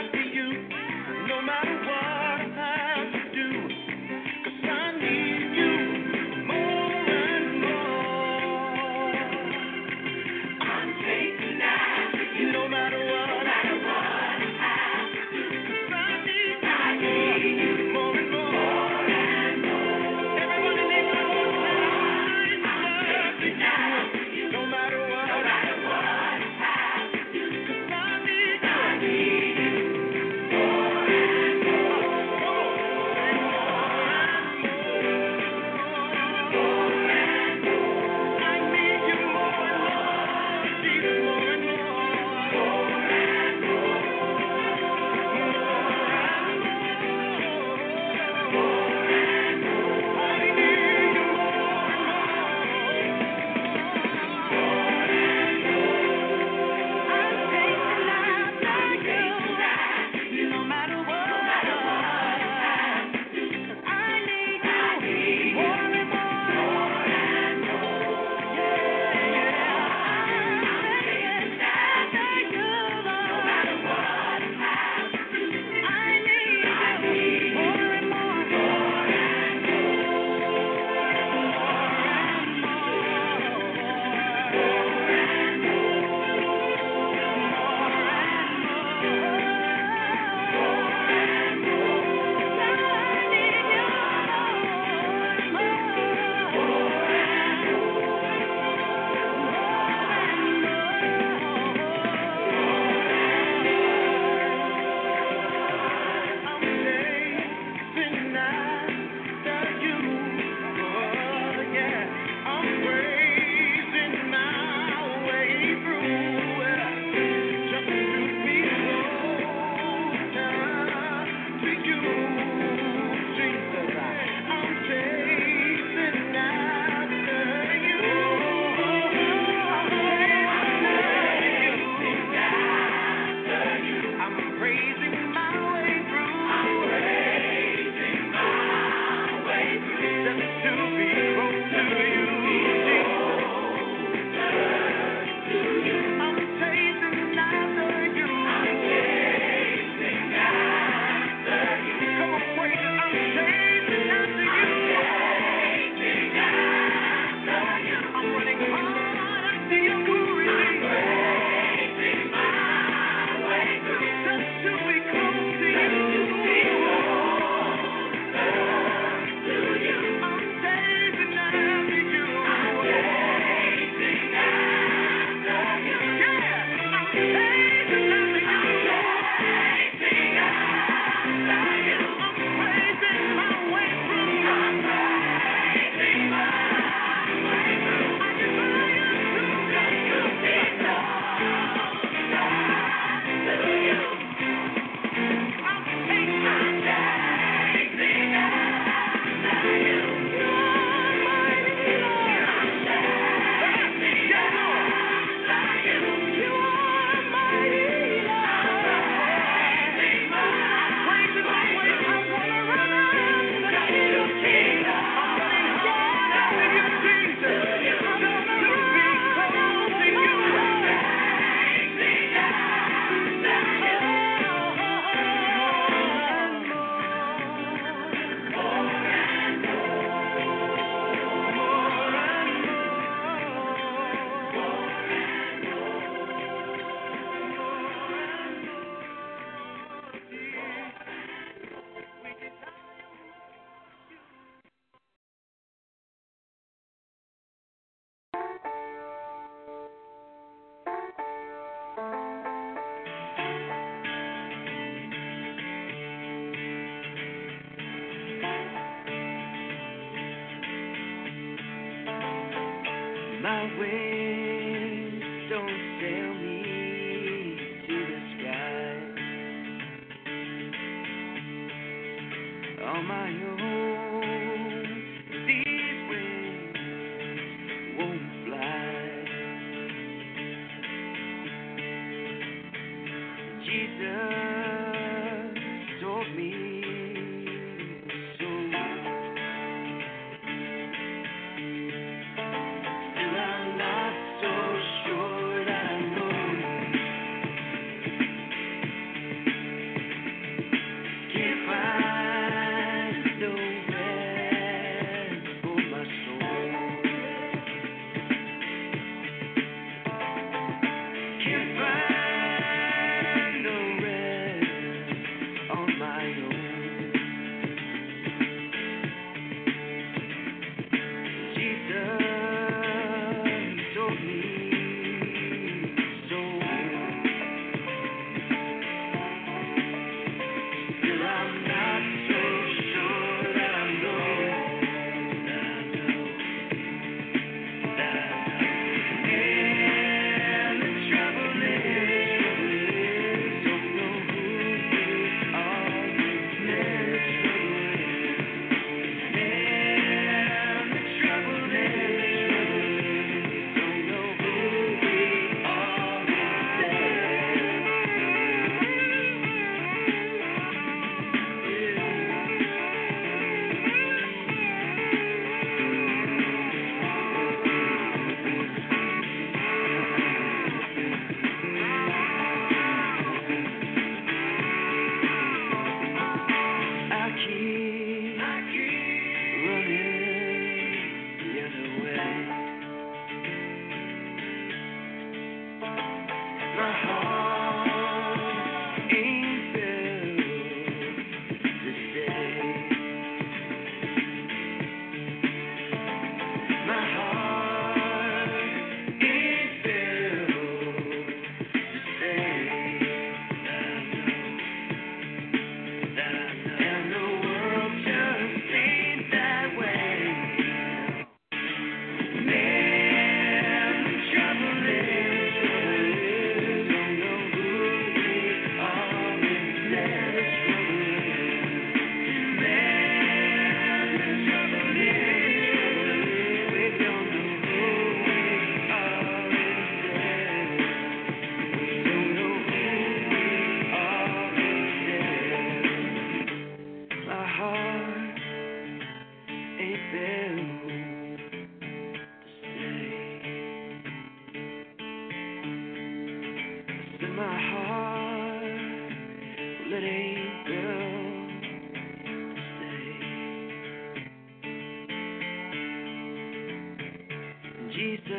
Jesus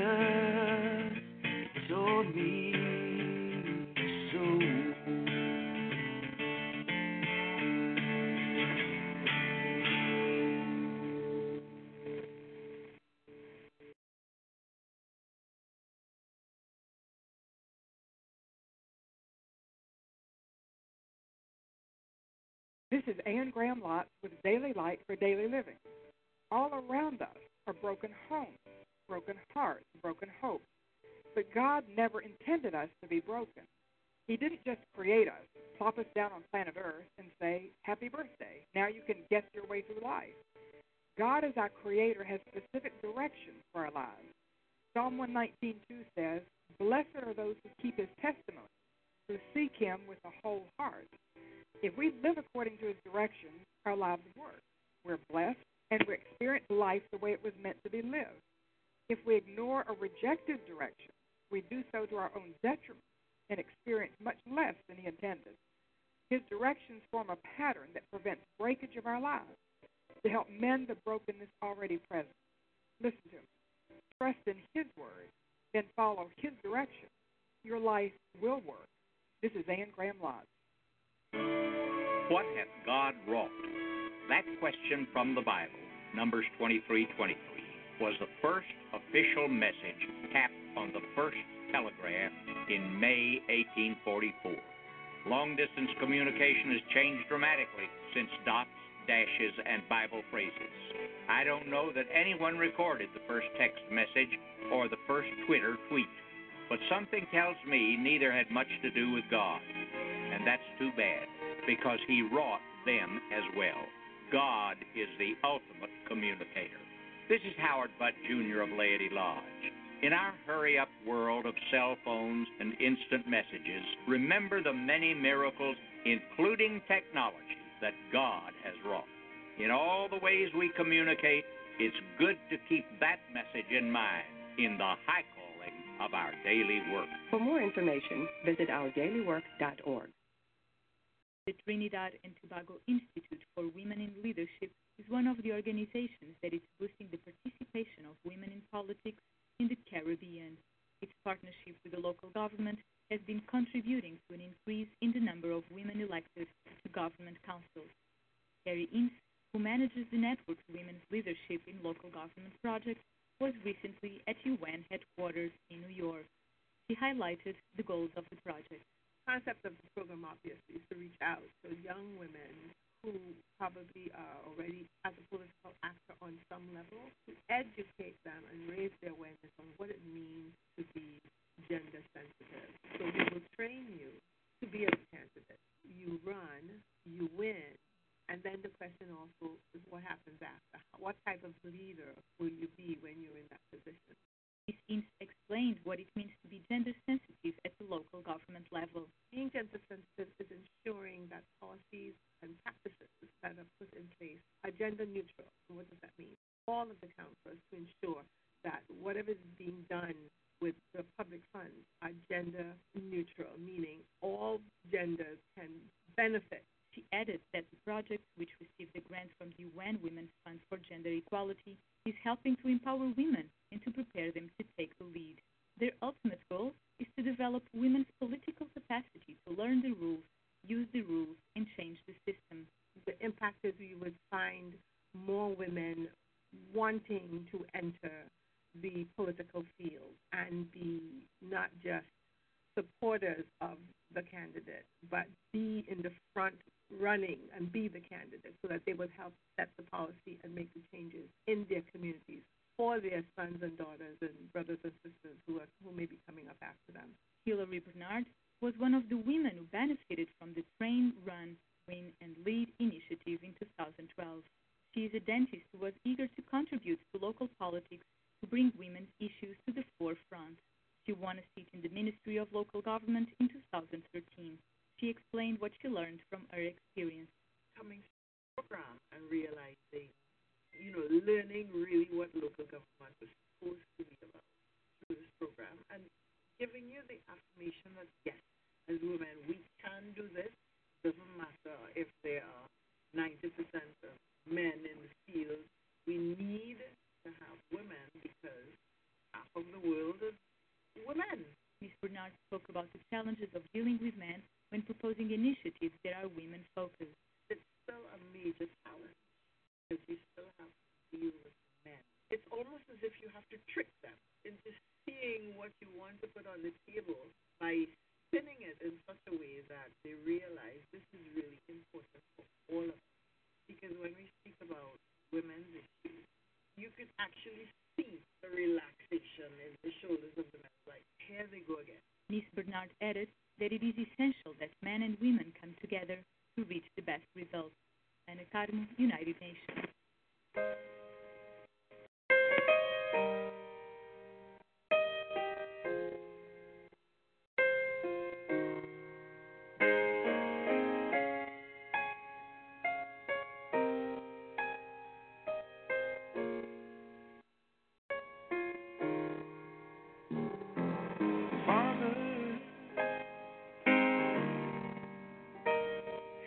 told me so. This is Anne Graham Lotz with Daily Light for Daily Living. All around us are broken homes, broken hearts, broken hopes. But God never intended us to be broken. He didn't just create us, plop us down on planet Earth, and say, Happy birthday. Now you can get your way through life. God, as our Creator, has specific directions for our lives. Psalm 119.2 says, Blessed are those who keep His testimony, who seek Him with a whole heart. If we live according to His directions, our lives work. We're blessed, and we experience life the way it was meant to be lived. If we ignore a rejected direction, we do so to our own detriment and experience much less than He intended. His directions form a pattern that prevents breakage of our lives to help mend the brokenness already present. Listen to me. Trust in His word, then follow His direction. Your life will work. This is Anne Graham Lotz. What hath God wrought? That question from the Bible, Numbers 23:23, was the first official message tapped on the first telegraph in May 1844. Long distance communication has changed dramatically since dots, dashes and Bible phrases. I don't know that anyone recorded the first text message or the first Twitter tweet, but something tells me neither had much to do with God. And that's too bad, because He wrought them as well. God is the ultimate communicator. This is Howard Butt Jr. of Laity Lodge. In our hurry up world of cell phones and instant messages, remember the many miracles, including technology, that God has wrought. In all the ways we communicate, it's good to keep that message in mind in the high calling of our daily work. For more information, visit ourdailywork.org. The Trinidad and Tobago Institute for Women in Leadership is one of the organizations that is boosting the participation of women in politics in the Caribbean. Its partnership with the local government has been contributing to an increase in the number of women elected to government councils. Carrie Ince, who manages the Network for Women's Leadership in Local Government Projects, was recently at UN headquarters in New York. She highlighted the goals of the project. Concept of the program, obviously, is to reach out to young women who probably are already as a political actor on some level, to educate them and raise their awareness on what it means to be gender sensitive. So we will train you to be a candidate. You run, you win, and then the question also is what happens after. What type of leader will you be when you're in that position? Ms. Ince explained what it means to be gender sensitive at the local government level. Being gender sensitive is ensuring that policies and practices that are put in place are gender neutral. And what does that mean? All of the councils to ensure that whatever is being done with the public funds are gender neutral, meaning all genders can benefit she added that the project, which received a grant from the UN Women's Fund for Gender Equality, is helping to empower women and to prepare them to take the lead. Their ultimate goal is to develop women's political capacity to learn the rules, use the rules, and change the system. The impact is we would find more women wanting to enter the political field and be not just supporters of the candidate, but be in the front running and be the candidate so that they would help set the policy and make the changes in their communities for their sons and daughters and brothers and sisters who, are, who may be coming up after them. Hilary Bernard was one of the women who benefited from the Train, Run, Win, and Lead initiative in 2012. She is a dentist who was eager to contribute to local politics to bring women's issues to the forefront. She won a seat in the Ministry of Local Government in 2013. She explained what she learned from her experience. Coming to the program and realizing, you know, learning really what local government is supposed to be about through this program and giving you the affirmation that yes, as women, we can do this. It Doesn't matter if there are 90% of men in the field. We need to have women because half of the world is women. Ms. Bernard spoke about the challenges of dealing with men when proposing initiatives that are women focused. It's still a major challenge because you still have to deal with men. It's almost as if you have to trick them into seeing what you want to put on the table by spinning it in such a way that they realize this is really important for all of us. Because when we speak about women's issues, you could actually see the relaxation in the shoulders of the men. Like, here they go again. Ms. Bernard added that it is essential that men and women come together to reach the best results. Ana Carmo, United Nations. Father,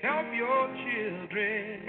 help your children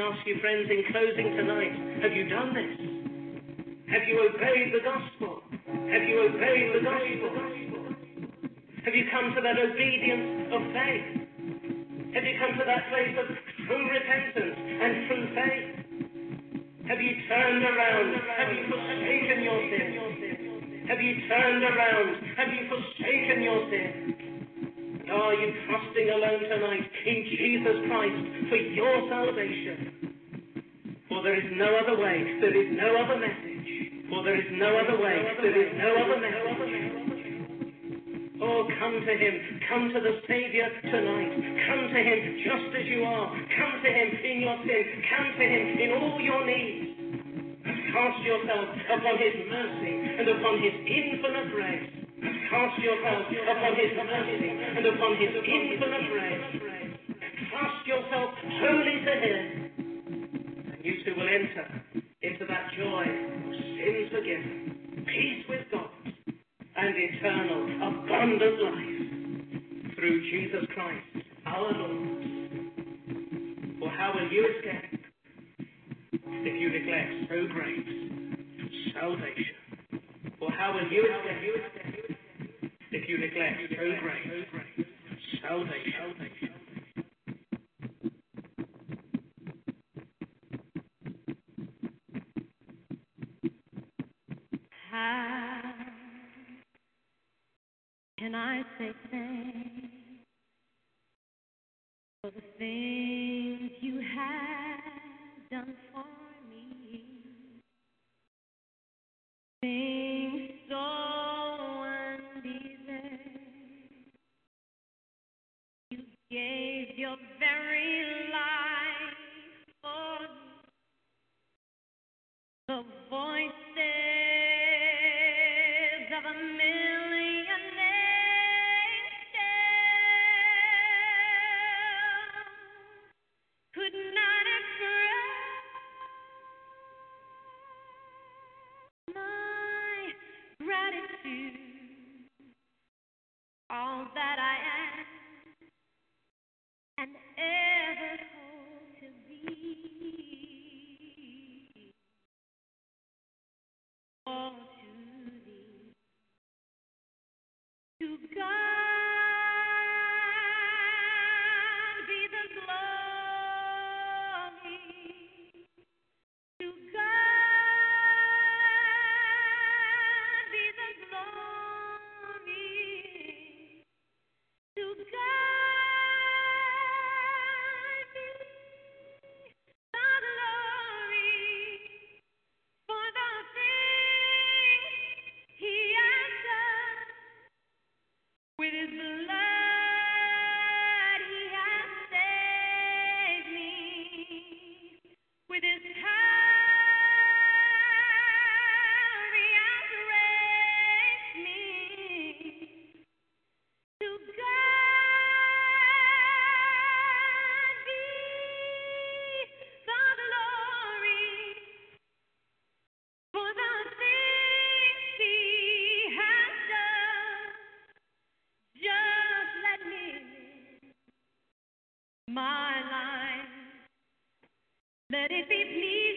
ask you, friends, in closing tonight, have you done this? Have you obeyed the gospel? Have you obeyed the gospel? Have you come to that obedience of faith? Have you come to that place of true repentance and true faith? Have you turned around? Have you forsaken your sin? Have you turned around? Have you forsaken your sin? Are you trusting alone tonight in Jesus Christ for your salvation? For there is no other way, there is no other message. For there is no other way, there is no other message. Oh, come to Him. Come to the Savior tonight. Come to Him just as you are. Come to Him in your sin. Come to Him in all your needs. Cast yourself upon His mercy and upon His infinite grace. Cast yourself upon His mercy and upon His infinite grace. Cast yourself wholly to Him. You too will enter into that joy of sins forgiven, peace with God, and eternal, abundant life through Jesus Christ, our Lord. For how will you escape if you neglect so great salvation? For how will you escape if you neglect so great salvation? How can I say thanks for the things you have done for me? Things so undeserved. You gave your very life for me. The voices my life. Let it be pleasing,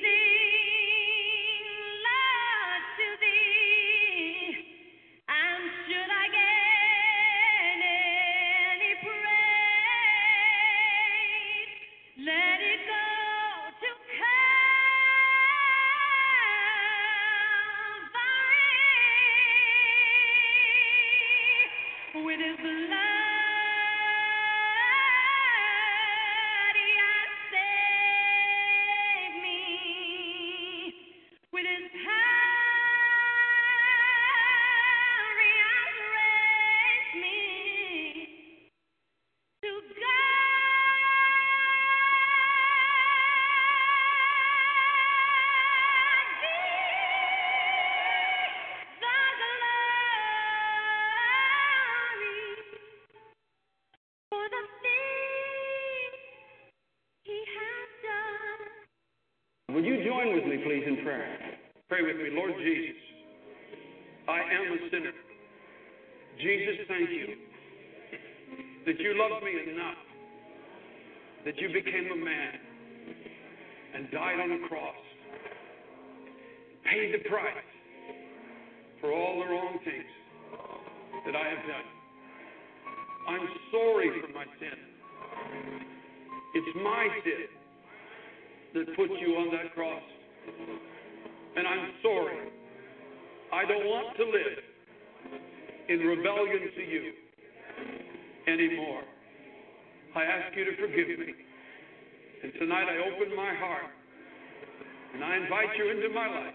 invite you into my life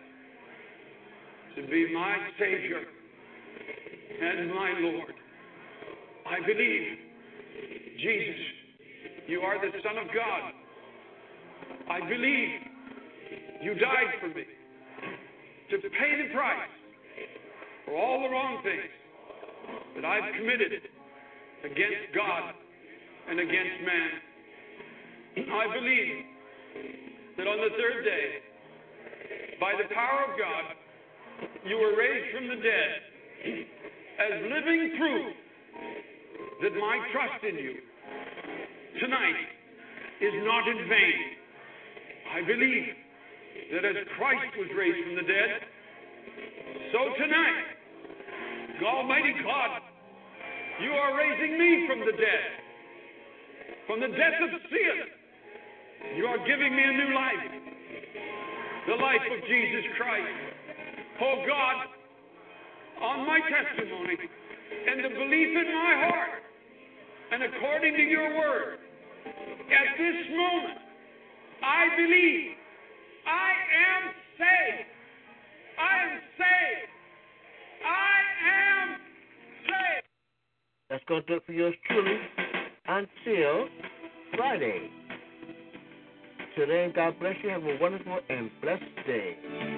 to be my Savior and my Lord. I believe, Jesus, you are the Son of God. I believe you died for me to pay the price for all the wrong things that I've committed against God and against man. I believe that on the third day, by the power of God, you were raised from the dead as living proof that my trust in you tonight is not in vain. I believe that as Christ was raised from the dead, so tonight, Almighty God, you are raising me from the dead, from the death of sin. You are giving me a new life, the life of Jesus Christ. Oh God, on my testimony and the belief in my heart, and according to your word, at this moment, I believe I am saved. I am saved. I am saved. That's going to do it for yours truly until Friday. Then, God bless you. Have a wonderful and blessed day.